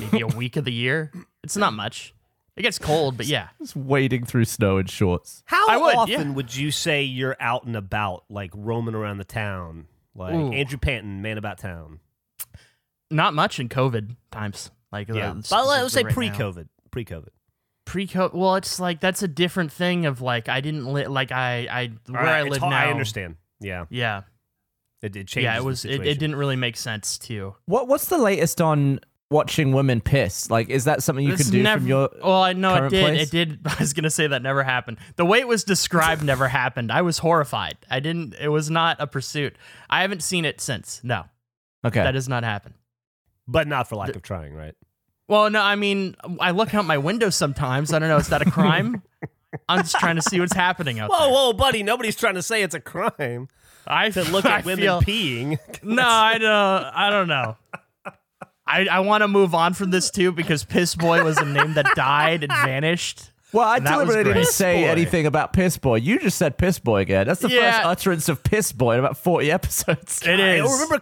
maybe a week of the year. It's not much. It gets cold, but yeah. Just wading through snow in shorts. How I would, often yeah. would you say you're out and about, like roaming around the town? Like Ooh. Andrew Panton, man about town. Not much in COVID times. Like Yeah. uh, but let's say right now. pre-COVID. Pre-COVID. pre-COVID. Well, it's like that's a different thing of like I didn't live like I I where All right, I it's live hard- now. I understand. Yeah. Yeah, It did change. yeah. It was. It, it didn't really make sense to. What What's the latest on watching women piss? Like, is that something you This can do never, from your? Well, I know it did. place? It did. I was gonna say that never happened. The way it was described never happened. I was horrified. I didn't. It was not a pursuit. I haven't seen it since. No, Okay. that does not happen. But not for lack of trying, right? Well, no. I mean, I look out my window sometimes. I don't know. Is that a crime? I'm just trying to see what's happening out Whoa, there. whoa, whoa, buddy! Nobody's trying to say it's a crime I to look at I women feel- peeing. No, I don't. I don't know. I, I want to move on from this too because Piss Boy was a name that died and vanished. Well, I And deliberately didn't great. say boy. anything about piss boy. You just said piss boy again. That's the Yeah. first utterance of piss boy in about forty episodes. It I is. remember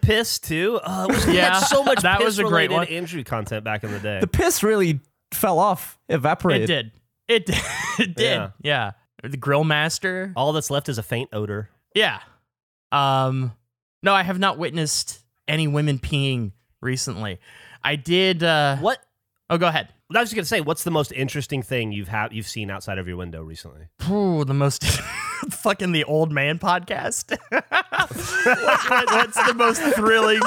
piss too. Uh, it was, Yeah, had so much that was a great piss-related one. Andrew content back in the day. The piss really fell off, evaporated. It did. It did. It did. Yeah. Yeah. the grill master. All that's left is a faint odor. Yeah. Um no, I have not witnessed any women peeing recently. I did uh What? Oh, go ahead. I was just gonna say, what's the most interesting thing you've had you've seen outside of your window recently? Ooh, the most fucking the old man podcast. What- what- what's the most thrilling?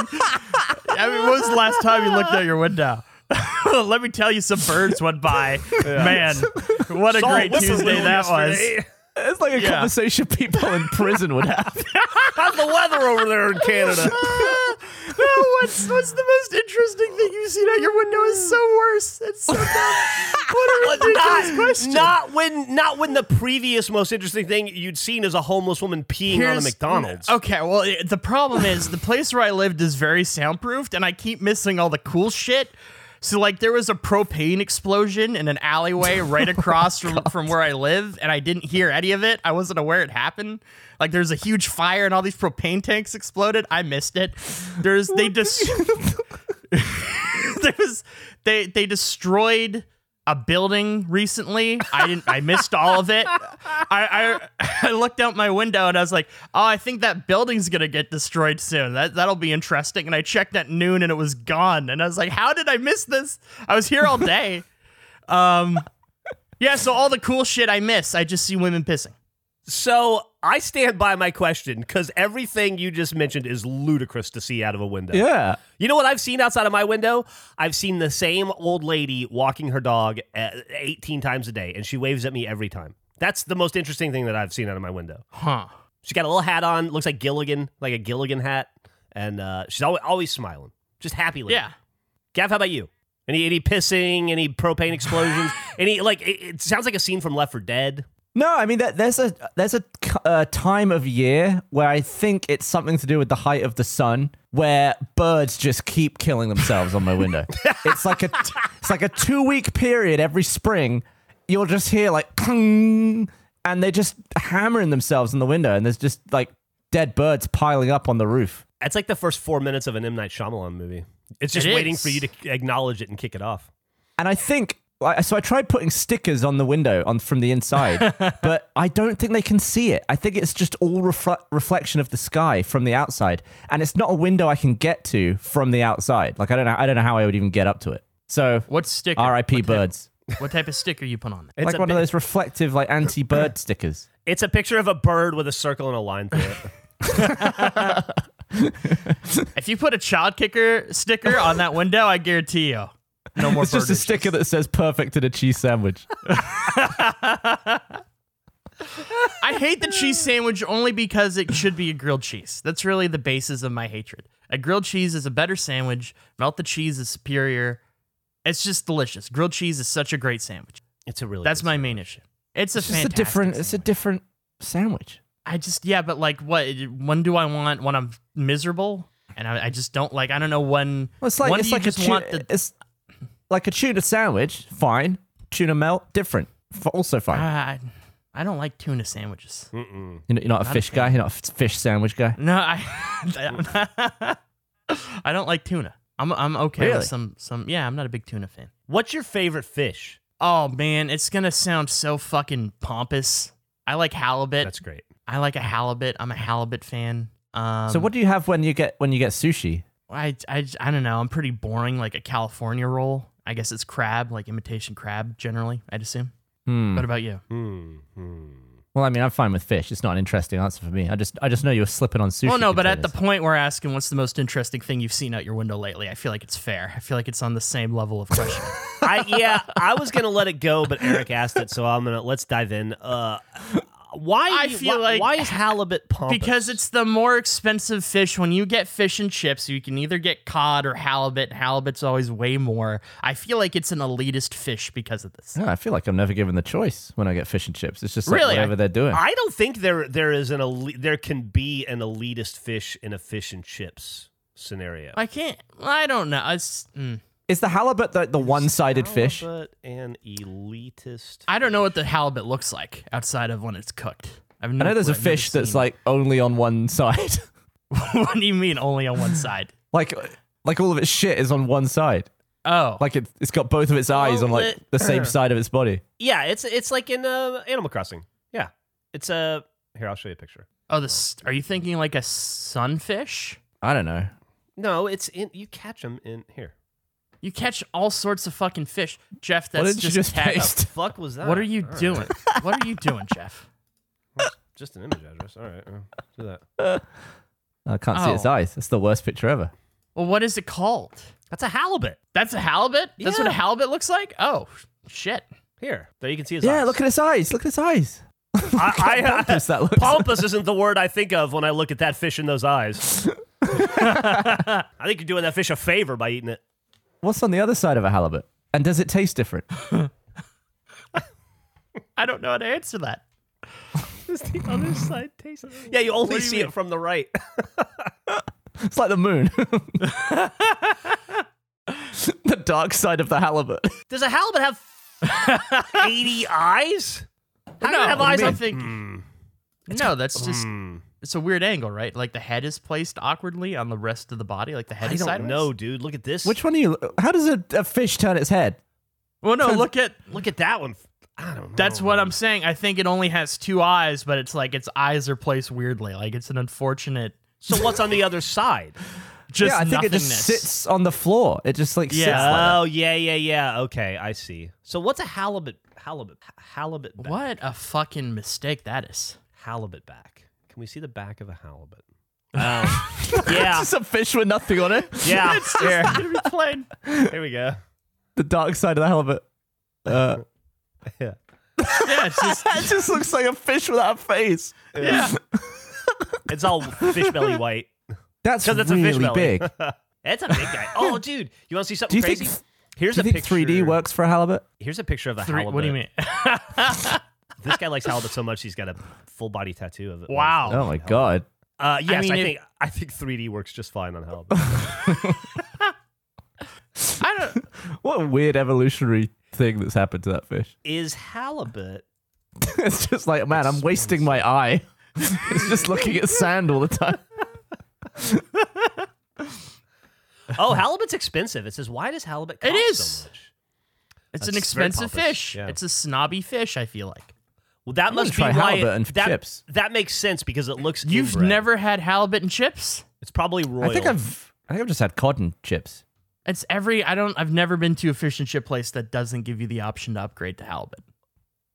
I mean, when was the last time you looked out your window? Let me tell you, some birds went by. Man, what a Saw a great Tuesday that was. It's like a Yeah. conversation people in prison would have. How's the weather over there in Canada? No, what's what's the most interesting thing you've seen out your window is so worse. It's so dumb. What a ridiculous not, question. not when not when the previous most interesting thing you'd seen is a homeless woman peeing on a McDonald's. Okay, well, it- the problem is the place where I lived is very soundproofed, and I keep missing all the cool shit. So, like, there was a propane explosion in an alleyway right across from, from where I live, and I didn't hear any of it. I wasn't aware it happened. Like, there's a huge fire, and all these propane tanks exploded. I missed it. There's they just there was they they destroyed a building recently. I didn't. I missed all of it. I, I I looked out my window and I was like, oh, I think that building's gonna get destroyed soon. That that'll be interesting. And I checked at noon and it was gone. And I was like, how did I miss this? I was here all day. Um, yeah. So all the cool shit I miss, I just see women pissing. So I stand by my question because everything you just mentioned is ludicrous to see out of a window. Yeah. You know what I've seen outside of my window? I've seen the same old lady walking her dog uh, 18 times a day, and she waves at me every time. That's the most interesting thing that I've seen out of my window. Huh. She's got a little hat on, looks like Gilligan, like a Gilligan hat, and uh, she's always, always smiling, just happy. Lady. Yeah. Gav, how about you? Any any pissing? Any propane explosions? any like? It, it sounds like a scene from Left 4 Dead. No, I mean that there's a there's a c- uh, time of year where I think it's something to do with the height of the sun, where birds just keep killing themselves on my window. it's like a it's like a two week period every spring. You'll just hear like, "Ping," and they're just hammering themselves in the window, and there's just like dead birds piling up on the roof. It's like the first four minutes of an M Night Shyamalan movie. It's just It waiting is. for you to acknowledge it and kick it off. And I think I- so. I tried putting stickers on the window on from the inside, but I don't think they can see it. I think it's just all refle- reflection of the sky from the outside, and it's not a window I can get to from the outside. Like I don't know. I don't know how I would even get up to it. So What sticker? R.I.P. What type- birds. What type of sticker you put on it? It's like one of those reflective, like anti-bird stickers. It's a picture of a bird with a circle and a line through it. If you put a child kicker sticker on that window, I guarantee you, no more. It's just a bird sticker that says "perfect" in a cheese sandwich. I hate the cheese sandwich only because it should be a grilled cheese. That's really the basis of my hatred. A grilled cheese is a better sandwich. Melt the cheese is superior. It's just delicious. Grilled cheese is such a great sandwich. It's a really That's good my sandwich. main issue. It's a It's just a fantastic different. It's a different sandwich. I just yeah, but like what? When do I want? When I'm miserable and I, I just don't like. I don't know when. Well, it's like when it's do you like a just tuna, want the. it's like a tuna sandwich. Fine, tuna melt, different. F- Also fine. I, I don't like tuna sandwiches. You're not, you're not a Not a fish guy. You're not a fish sandwich guy. No, I I don't like tuna. I'm I'm okay Really? with some some yeah, I'm not a big tuna fan. What's your favorite fish? Oh man, it's going to sound so fucking pompous. I like halibut. That's great. I like a halibut. I'm a halibut fan. Um so what do you have when you get when you get sushi? I, I I don't know. I'm pretty boring like a California roll. I guess it's crab, like imitation crab generally, I'd assume. Hmm. What about you? Hmm. hmm. Well, I mean, I'm fine with fish. It's not an interesting answer for me. I just I just know you're slipping on sushi. well, no, but at the containers. point we're asking what's the most interesting thing you've seen out your window lately, I feel like it's fair. I feel like it's on the same level of question. I yeah, I was gonna let it go, but Eric asked it, so I'm gonna let's dive in. Uh, why? I feel why, like- why is halibut pompous? Because it's the more expensive fish. When you get fish and chips, you can either get cod or halibut. Halibut's always way more. I feel like it's an elitist fish because of this. Yeah, I feel like I'm never given the choice when I get fish and chips. It's just like Really? whatever they're doing. I don't think there there is an elite, there can be an elitist fish in a fish and chips scenario. I can't. I don't know. It's, mm. Is the halibut the, the one-sided fish? Halibut and elitist. I don't know what the halibut looks like outside of when it's cooked. I've I know there's a fish that's like only on one side. what do you mean only on one side? like like all of its shit is on one side. Oh, Like it, it's got both of its eyes Oh, on like it- the same side of its body. Yeah, it's it's like in uh, Animal Crossing. Yeah, It's a here. I'll show you a picture. Oh, the s are you thinking like a sunfish? I don't know. No, it's in. You catch them in here. You catch all sorts of fucking fish, Jeff. What That's did you just just cat- paste? Fuck was that? What are you All right. doing? what are you doing, Jeff? Just an image address. All right, do that. I can't see its Oh. eyes. That's the worst picture ever. Well, what is it called? That's a halibut. That's a halibut. That's what a Yeah. halibut looks like. Oh shit! Here, there you can see his eyes. Yeah, look at its eyes. Look at its eyes. I, I, Pompous that looks. Pompous isn't the word I think of when I look at that fish in those eyes. I think you're doing that fish a favor by eating it. What's on the other side of a halibut? And does it taste different? I don't know how to answer that. Does the other side taste? Yeah, you only see it from the right. It's like the moon. the dark side of the halibut. Does a halibut have 80 eyes? How do no, you have what do eyes you on? mean? No, that's just Hmm. It's a weird angle, right? Like the head is placed awkwardly on the rest of the body, like the head I is don't sideways. know, dude. Look at this. Which one are you? How does a, a fish turn its head? Well, no, look at Look at that one. I don't know. that's what. I'm saying. I think it only has two eyes, but it's like its eyes are placed weirdly. Like it's an unfortunate. So what's on the other side? Just yeah, I think it just sits on the floor. It just like sits Yeah. like that. Oh yeah, yeah, yeah. Okay, I see. So what's a halibut? Halibut. Halibut. Back. What a fucking mistake that is. Halibut back. Can we see the back of a halibut? Oh, yeah, Just a fish with nothing on it. yeah. Here, Gonna be plain. here we go. The dark side of the halibut. Uh, Yeah. Yeah, it's just it just looks like a fish without a face. yeah. It's all fish belly white. That's Because it's a fish really belly. big. It's a big guy. Oh, dude, you want to see Do something you crazy? think? here's Do you a think picture. 3D works for a halibut? Here's a picture of a Three, halibut. what do you mean? This guy likes halibut so much he's got a full body tattoo of it. Wow. Oh my god! Uh, yes, I, mean, it- think I think 3D works just fine on halibut. I don't. What a weird evolutionary thing that's happened to that fish. Is halibut? it's just like, man, I'm wasting my eye. it's just looking at sand all the time. Oh, halibut's expensive. It says, why does halibut It cost is. so much? It's That's an very expensive pompous, fish. yeah. It's a snobby fish. I feel like Well, that wanna must be try why halibut it- and that, chips. That makes sense because it looks. you've inbred. never had halibut and chips. It's probably royal. I think I've, I think I've just had cod and chips. It's every. I don't. I've never been to a fish and chip place that doesn't give you the option to upgrade to halibut.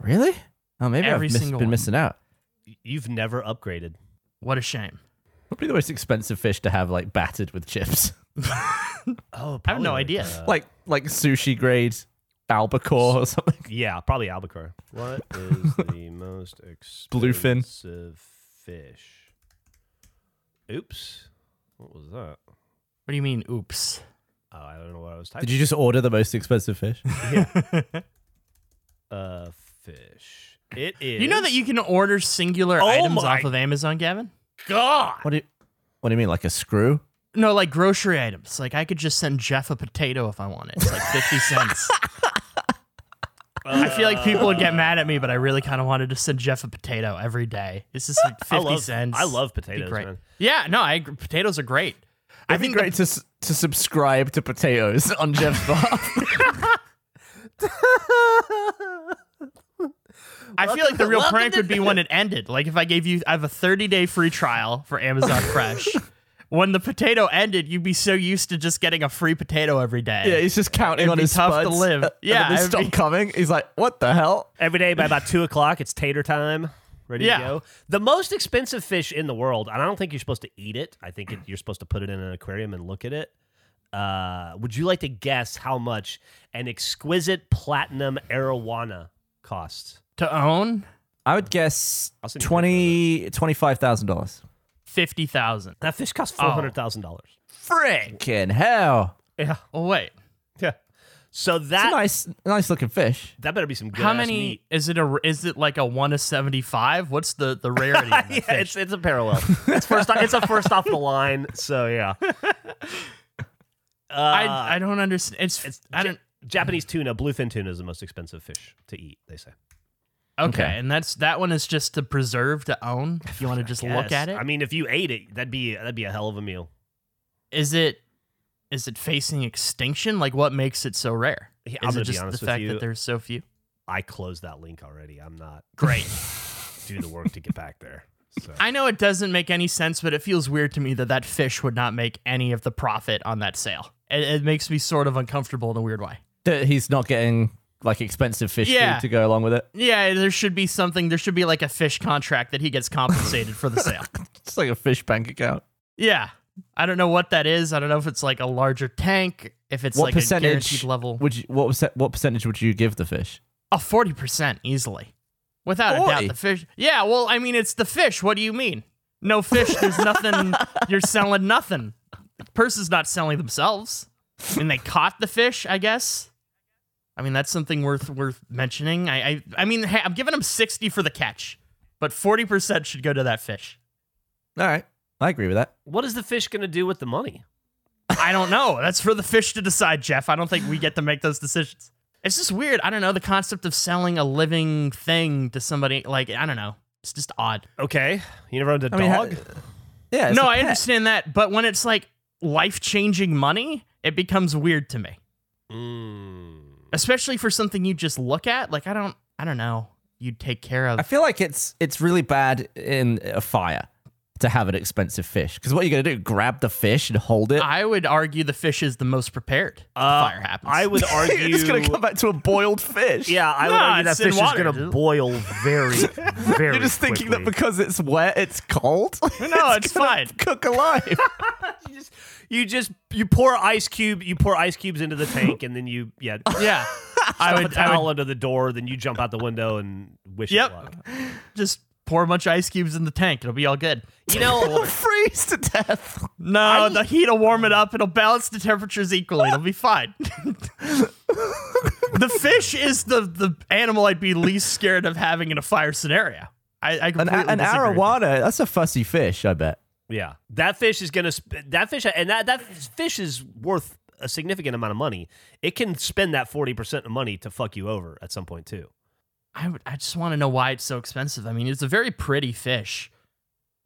Really? Oh, maybe Every I've miss, single been one. missing out. You've never upgraded. What a shame. Probably the most expensive fish to have like battered with chips, Oh, I have no idea. uh, like like sushi grade albacore or something. yeah, probably albacore. What is the most Bluefin. expensive fish? Oops. What was that? What do you mean? Oops. Oh, I don't know what I was typing. Did you just order the most expensive fish? Uh, fish. It is. You know that you can order singular Oh items my- off of Amazon, Gavin? God. What do you What do you mean, like a screw? No, like grocery items. Like I could just send Jeff a potato if I wanted. It's like fifty cents. I feel like oh. people would get mad at me, but I really kind of wanted to send Jeff a potato every day. This is like I fifty love, cents. I love potatoes, great. man. Yeah, no, I potatoes are great. I It'd be think great to to subscribe to potatoes on Jeff's behalf. I feel like the real prank would be when it ended. Like if I gave you, I have a 30 day free trial for Amazon Fresh. when the potato ended, you'd be so used to just getting a free potato every day. yeah, he's just counting It'd on be his tough to live. uh, Yeah, and then they stop be- coming. He's like, "What the hell?" Every day by about two o'clock, it's tater time. Ready Yeah. to go. The most expensive fish in the world, and I don't think you're supposed to eat it. I think it, you're supposed to put it in an aquarium and look at it. Uh, would you like to guess how much an exquisite platinum arowana costs? To own I would guess I'll send you a twenty twenty five thousand dollars. 50,000. That fish costs four hundred thousand dollars. Freaking hell! Yeah, Oh, wait. yeah. So It's a that nice, nice looking fish. that better be some good. How ass many meat. is it a is it like a 1 to 75? What's the the rarity of that yeah, fish? it's it's a parallel. It's first. It's a first off the line. So yeah. Uh, I I don't understand. It's, it's I don't Japanese tuna, bluefin tuna is the most expensive fish to eat. They say. Okay, Okay. and that's that one is just to preserve to own. If you want to just look at it, I mean, if you ate it, that'd be that'd be a hell of a meal. is it is it facing extinction? Like what makes it so rare? Yeah, is I'm gonna it be just honest the with fact you. that there's so few? I closed that link already. I'm not. Great. do the work to get back there. So. I know it doesn't make any sense, but it feels weird to me that that fish would not make any of the profit on that sale. It, it makes me sort of uncomfortable in a weird way. That he's not getting like expensive fish Yeah. food to go along with it. Yeah, there should be something. There should be like a fish contract that he gets compensated for the sale. It's like a fish bank account. Yeah. I don't know what that is. I don't know if it's like a larger tank, if it's what like a percentage guaranteed level. would you what percent, what percentage would you give the fish? A 40% easily. Without a doubt, the fish. Yeah, well, I mean, it's the fish. What do you mean? No fish, there's nothing. You're selling nothing. Person's not selling themselves. I mean, they caught the fish, I guess. I mean, that's something worth worth mentioning. I I, I mean, hey, I'm giving him 60 for the catch, but 40% should go to that fish. All right, I agree with that. What is the fish going to do with the money? I don't know. That's for the fish to decide, Jeff. I don't think we get to make those decisions. It's just weird. I don't know. The concept of selling a living thing to somebody, like, I don't know. It's just odd. Okay, you never owned a I mean, dog. ha- yeah, it's no, a I pet. understand that. But when it's like life changing money, it becomes weird to me. Mm. Especially for something you just look at. Like, I don't, I don't know. You'd take care of. I feel like it's it's really bad in a fire to have an expensive fish because what are you gonna do? Grab the fish and hold it? I would argue the fish is the most prepared. Uh, fire happens. I would argue it's gonna come back to a boiled fish. Yeah, I would argue that it's in fish is going to dude. boil very, very. You're just thinking that because it's wet, it's cold. No, it's gonna fine. Cook alive. You just you pour ice cube, you pour ice cubes into the tank, and then you yeah, Yeah. I stuff would, a I towel would under the door, then you jump out the window and wish Yep. it luck. just pour a bunch of ice cubes in the tank. It'll be all good. You know, it'll Freeze to death. No, the heat will warm it up. It'll balance the temperatures equally. It'll be fine. the fish is the the animal I'd be least scared of having in a fire scenario. I, I An, completely an arowana, that's a fussy fish, I bet. Yeah, that fish is gonna sp- that fish and that that fish is worth a significant amount of money. It can spend that forty percent of money to fuck you over at some point too. I would, I just want to know why it's so expensive. I mean, it's a very pretty fish.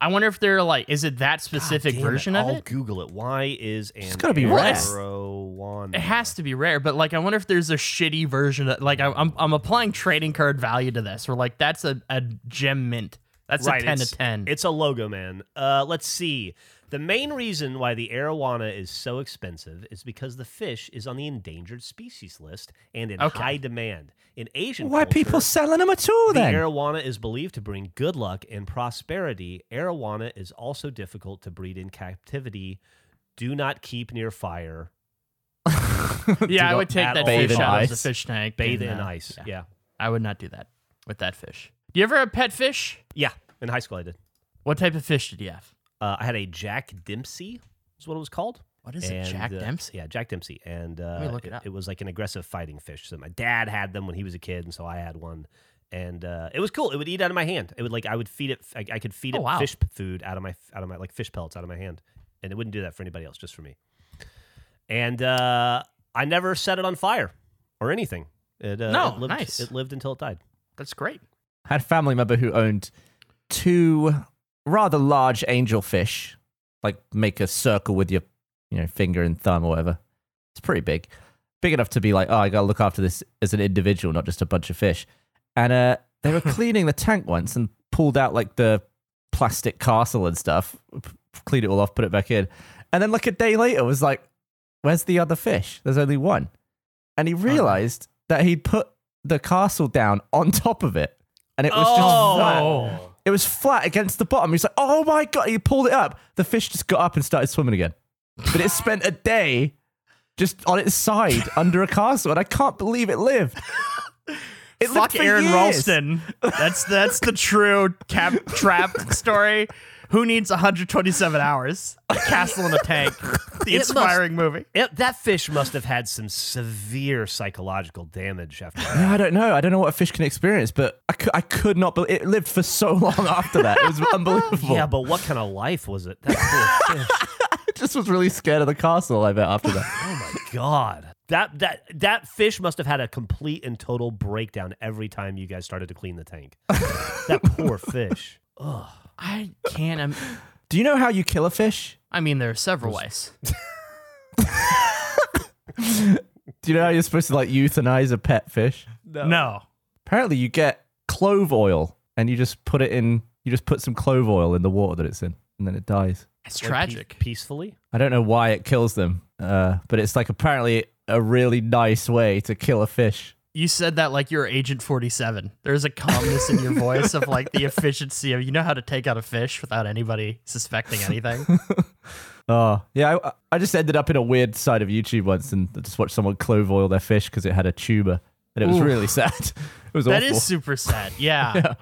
I wonder if they're like, is it that specific God damn version it. of I'll it? Google it. Why is an gotta be rare. arowana? It has to be rare, but like, I wonder if there's a shitty version. Of, like, I, I'm I'm applying trading card value to this, or like that's a, a gem mint. That's right, a ten it's, to ten. It's a logo, man. Uh, let's see. The main reason why the arowana is so expensive is because the fish is on the endangered species list and in Okay. high demand. In Asian Why culture, people selling them at all the then? arowana is believed to bring good luck and prosperity. Arowana is also difficult to breed in captivity. Do not keep near fire. yeah, I would take that all fish in out of the ice. fish tank. Bathe and, in uh, ice. Yeah. I would not do that with that fish. Do you ever have pet fish? yeah. In high school, I did. What type of fish did you have? Uh, I had a Jack Dempsey, is what it was called. What is it, And, Jack uh, Dempsey? Yeah, Jack Dempsey, and uh, look it up. it was like an aggressive fighting fish. So my dad had them when he was a kid, and so I had one, and uh, it was cool. It would eat out of my hand. It would like I would feed it. I, I could feed Oh, it wow. fish food out of my out of my like fish pellets out of my hand, and it wouldn't do that for anybody else, just for me. And uh, I never set it on fire or anything. It, uh, No, it lived, nice. It lived until it died. That's great. I had a family member who owned two rather large angelfish, like make a circle with your, you know, finger and thumb or whatever. It's pretty big, big enough to be like, oh, I gotta look after this as an individual, not just a bunch of fish. And uh, they were cleaning the tank once and pulled out like the plastic castle and stuff, cleaned it all off, put it back in, and then like a day later was like, where's the other fish? There's only one, and he realized that he'd put the castle down on top of it, and it was just oh. flat. Oh. It was flat against the bottom. He's like, oh my God. He pulled it up. The fish just got up and started swimming again. But it spent a day just on its side under a castle. And I can't believe it lived. It Fuck lived for Aron years. Ralston. That's that's the true cap trap story. Who needs 127 hours? A castle in a tank. The It must- inspiring movie. It, that fish must have had some severe psychological damage after that. Yeah, I don't know. I don't know what a fish can experience, but I could, I could not believe it lived for so long after that. It was unbelievable. Yeah, but what kind of life was it? That poor fish. I just was really scared of the castle, I bet, after that. Oh my god. That that that fish must have had a complete and total breakdown every time you guys started to clean the tank. that poor fish. Ugh. I can't. im- Do you know how you kill a fish? I mean, there are several ways. Do you know how you're supposed to like euthanize a pet fish? No. Apparently, you get clove oil and you just put it in. You just put some clove oil in the water that it's in, and then it dies. It's Like, tragic. pe- peacefully. I don't know why it kills them, uh, but it's like apparently a really nice way to kill a fish. You said that like you're Agent 47. There's a calmness in your voice of like the efficiency of you know how to take out a fish without anybody suspecting anything. Oh, yeah. I, I just ended up in a weird side of YouTube once and just watched someone clove oil their fish because it had a tuber, and it was Ooh. really sad. It was That awful. is super sad. Yeah.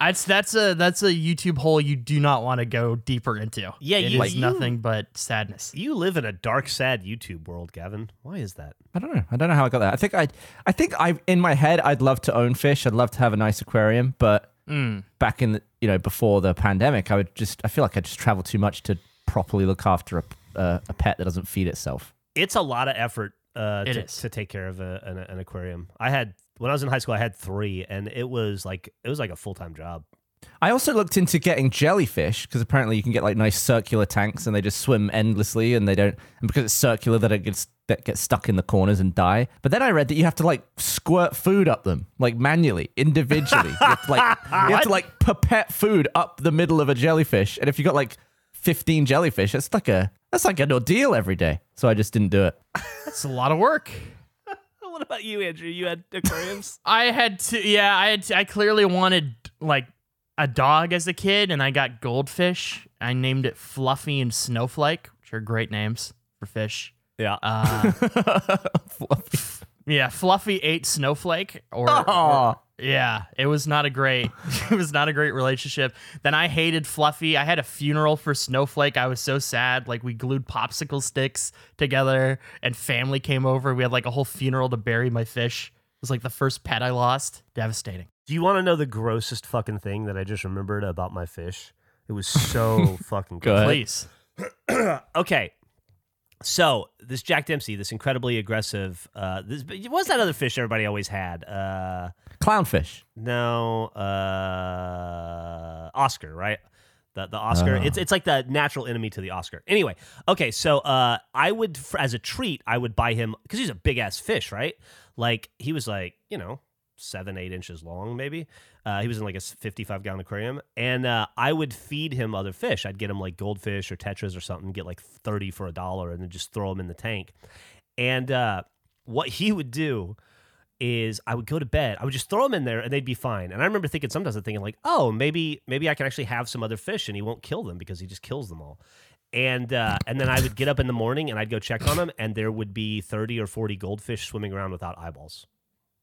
That's that's a that's a YouTube hole you do not want to go deeper into. Yeah, it you- is you- nothing but sadness. You live in a dark, sad YouTube world, Gavin. Why is that? I don't know. I don't know how I got that. I think I, I think I, in my head, I'd love to own fish. I'd love to have a nice aquarium, but Mm. back in the, you know, before the pandemic, I would just, I feel like I just travel too much to properly look after a, uh, a pet that doesn't feed itself. It's a lot of effort uh, It to, is. to take care of a, an, an aquarium. I had when I was in high school, I had three, and it was like it was like a full time job. I also looked into getting jellyfish because apparently you can get like nice circular tanks and they just swim endlessly and they don't, and because it's circular, that it gets that gets stuck in the corners and die. But then I read that you have to like squirt food up them, like manually, individually. you have to like you have to like pipette food up the middle of a jellyfish, and if you got like fifteen jellyfish, that's like a that's like an ordeal every day. So I just didn't do it. That's a lot of work. What about you, Andrew? You had aquariums? I had to yeah, I had to, I clearly wanted like a dog as a kid and I got goldfish. I named it Fluffy and Snowflake, which are great names for fish. yeah. Uh, yeah, Fluffy ate Snowflake or, or-. Yeah, it was not a great it was not a great relationship. Then I hated Fluffy. I had a funeral for Snowflake. I was so sad. Like we glued popsicle sticks together and family came over. We had like a whole funeral to bury my fish. It was like the first pet I lost. Devastating. Do you want to know the grossest fucking thing that I just remembered about my fish? It was so fucking Go gross. ahead. Please. okay. So this Jack Dempsey, this incredibly aggressive, uh, this what's that other fish everybody always had? Uh, Clownfish. no, uh, Oscar, right? The the Oscar. Oh. It's it's like the natural enemy to the Oscar. Anyway, okay, so uh, I would as a treat, I would buy him because he's a big ass fish, right? Like he was like you know seven eight inches long, maybe. Uh, he was in like a 55 gallon aquarium, and uh, I would feed him other fish. I'd get him like goldfish or tetras or something, get like 30 for a dollar, and then just throw them in the tank. And uh, what he would do is I would go to bed. I would just throw them in there and they'd be fine. And I remember thinking sometimes I'm thinking like, oh, maybe maybe I can actually have some other fish and he won't kill them because he just kills them all. And uh, and then I would get up in the morning and I'd go check on them and there would be 30 or 40 goldfish swimming around without eyeballs.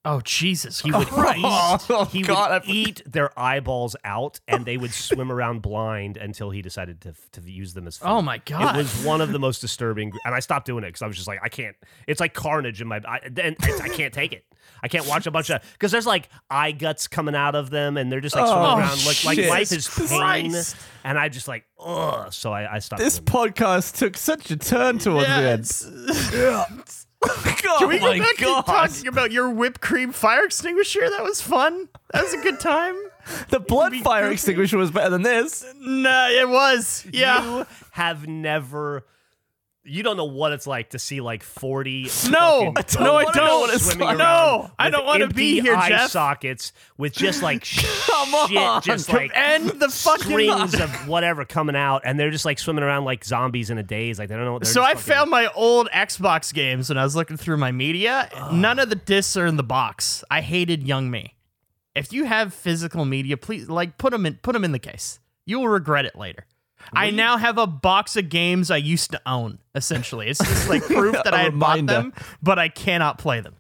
Oh Jesus He would Christ. eat, he God, would eat their eyeballs out and they would swim around blind until he decided to to use them as food. Oh my god. It was one of the most disturbing, and I stopped doing it because I was just like, I can't. It's like carnage in my. I, and I can't take it. I can't watch a bunch of because there's like eye guts coming out of them, and they're just like swimming Oh, around. Like like life is pain, Christ. and I just like ugh. So I, I stopped. This podcast took such a turn towards the end. Yes. Oh Can we go my back to talking about your whipped cream fire extinguisher? That was fun. That was a good time. The blood fire extinguisher was better than this. no, it was. Yeah. You have never. You don't know what it's like to see like forty. No, no, I don't what it's swimming like. around No, I don't wanna be here, eye Jeff. Sockets with just like Come shit, on. just like end the fucking. strings of whatever coming out, and they're just like swimming around like zombies in a daze. Like they don't know what. They're So I fucking- found my old Xbox games when I was looking through my media. None of the discs are in the box. I hated Young Me. If you have physical media, please like put them in put them in the case. You will regret it later. I now have a box of games I used to own. Essentially, it's just like proof that I had bought them, but I cannot play them.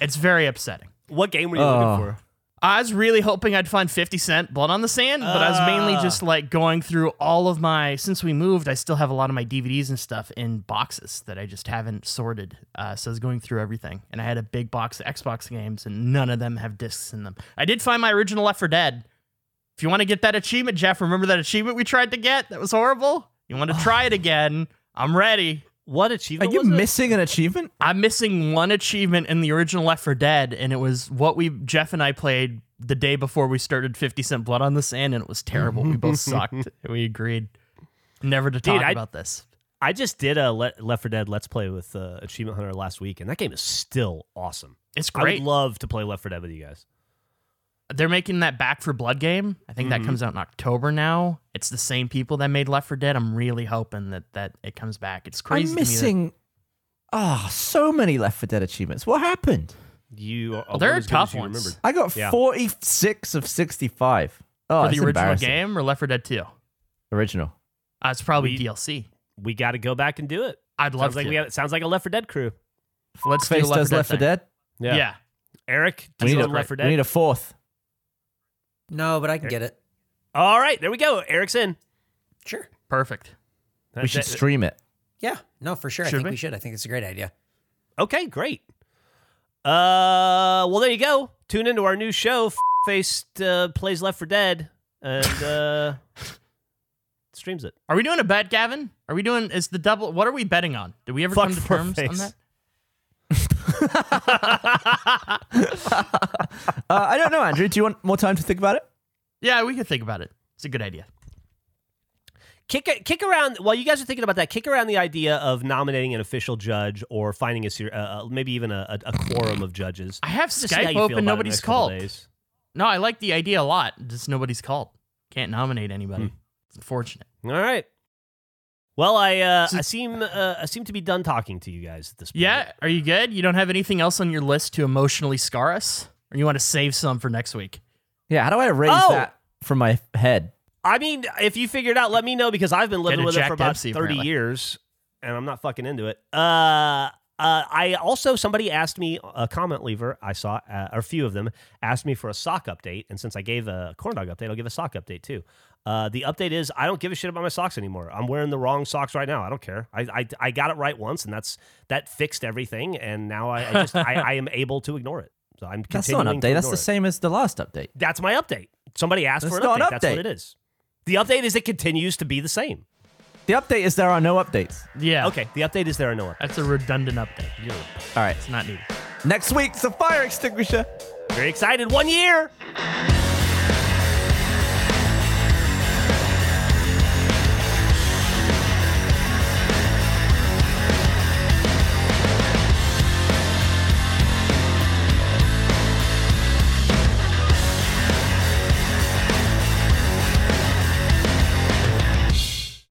It's very upsetting. What game were you Oh. looking for? I was really hoping I'd find 50 Cent Blood on the Sand, but I was mainly Ah. just like going through all of my. Since we moved, I still have a lot of my DVDs and stuff in boxes that I just haven't sorted. Uh, so I was going through everything, and I had a big box of Xbox games, and none of them have discs in them. I did find my original Left 4 Dead. If you want to get that achievement, Jeff, remember that achievement we tried to get? That was horrible. You want to try it again? I'm ready. What achievement? Are you was it? missing an achievement? I'm missing one achievement in the original Left 4 Dead, and it was what we Jeff and I played the day before we started 50 Cent Blood on the Sand, and it was terrible. we both sucked. and We agreed never to talk Dude, I- about this. I just did a Le- Left 4 Dead Let's Play with uh, Achievement Hunter last week, and that game is still awesome. It's great. I great. would love to play Left 4 Dead with you guys. They're making that Back 4 Blood game. I think Mm-hmm. that comes out in October now. It's the same people that made Left 4 Dead. I'm really hoping that that it comes back. It's crazy. I'm to me that- missing. Ah, so many Left 4 Dead achievements. What happened? You are they're weren't as good tough as ones. remembered. I got Yeah. 46 of 65. Oh, for the original game or Left 4 Dead 2. Uh, Original. it's probably We- DLC. We got to go back and do it. I'd love Sounds like to. we have, sounds like a Left 4 Dead crew. Let's Face a Left does 4 Dead. Left for. Dead. Yeah. yeah. Eric, We need, it a, on Left 4 we need a fourth. No, but I can get it. All right, there we go. Eric's in. Sure. Perfect. We should That- stream it. Yeah. No, for sure. I Should think we? we should. I think it's a great idea. Okay, great. Uh, well, there you go. Tune into our new show. F- Faced uh, plays Left 4 Dead and uh, streams it. Are we doing a bet, Gavin? Are we doing is the double what are we betting on? Did we ever Fuck come to for terms on face. that? Uh, I don't know, Andrew. Do you want more time to think about it? Yeah, we can think about it. It's a good idea. Kick kick around while you guys are thinking about that. Kick around the idea of nominating an official judge or finding a uh, uh, maybe even a, a, a quorum of judges. I have Just see how you Skype open, about it in the nobody's called. No, I like the idea a lot. Just nobody's called. Can't nominate anybody. Hmm. It's unfortunate. All right. Well, I uh, So- I seem uh, I seem to be done talking to you guys at this point. Yeah, are you good? You don't have anything else on your list to emotionally scar us? Or you want to save some for next week? Yeah, how do I erase Oh! that from my head? I mean, if you figure it out, let me know because I've been living Get a with it Jack for about Dempsey, thirty apparently. years, and I'm not fucking into it. Uh, uh, I also somebody asked me a comment lever I saw, uh, or a few of them asked me for a sock update, and since I gave a corn dog update, I'll give a sock update too. Uh, the update is I don't give a shit about my socks anymore. I'm wearing the wrong socks right now. I don't care. I I, I got it right once, and that's that fixed everything, and now I, I just I, I am able to ignore it. So I'm That's not an update. That's the same as the last update. That's my update. Somebody asked That's for an update. an That's what it is. The update is it continues to be the same. The update is there are no updates. Yeah. Okay, the update is there are no updates. That's a redundant update. You're, All right. it's not needed. Next week's a fire extinguisher. Very excited. One year.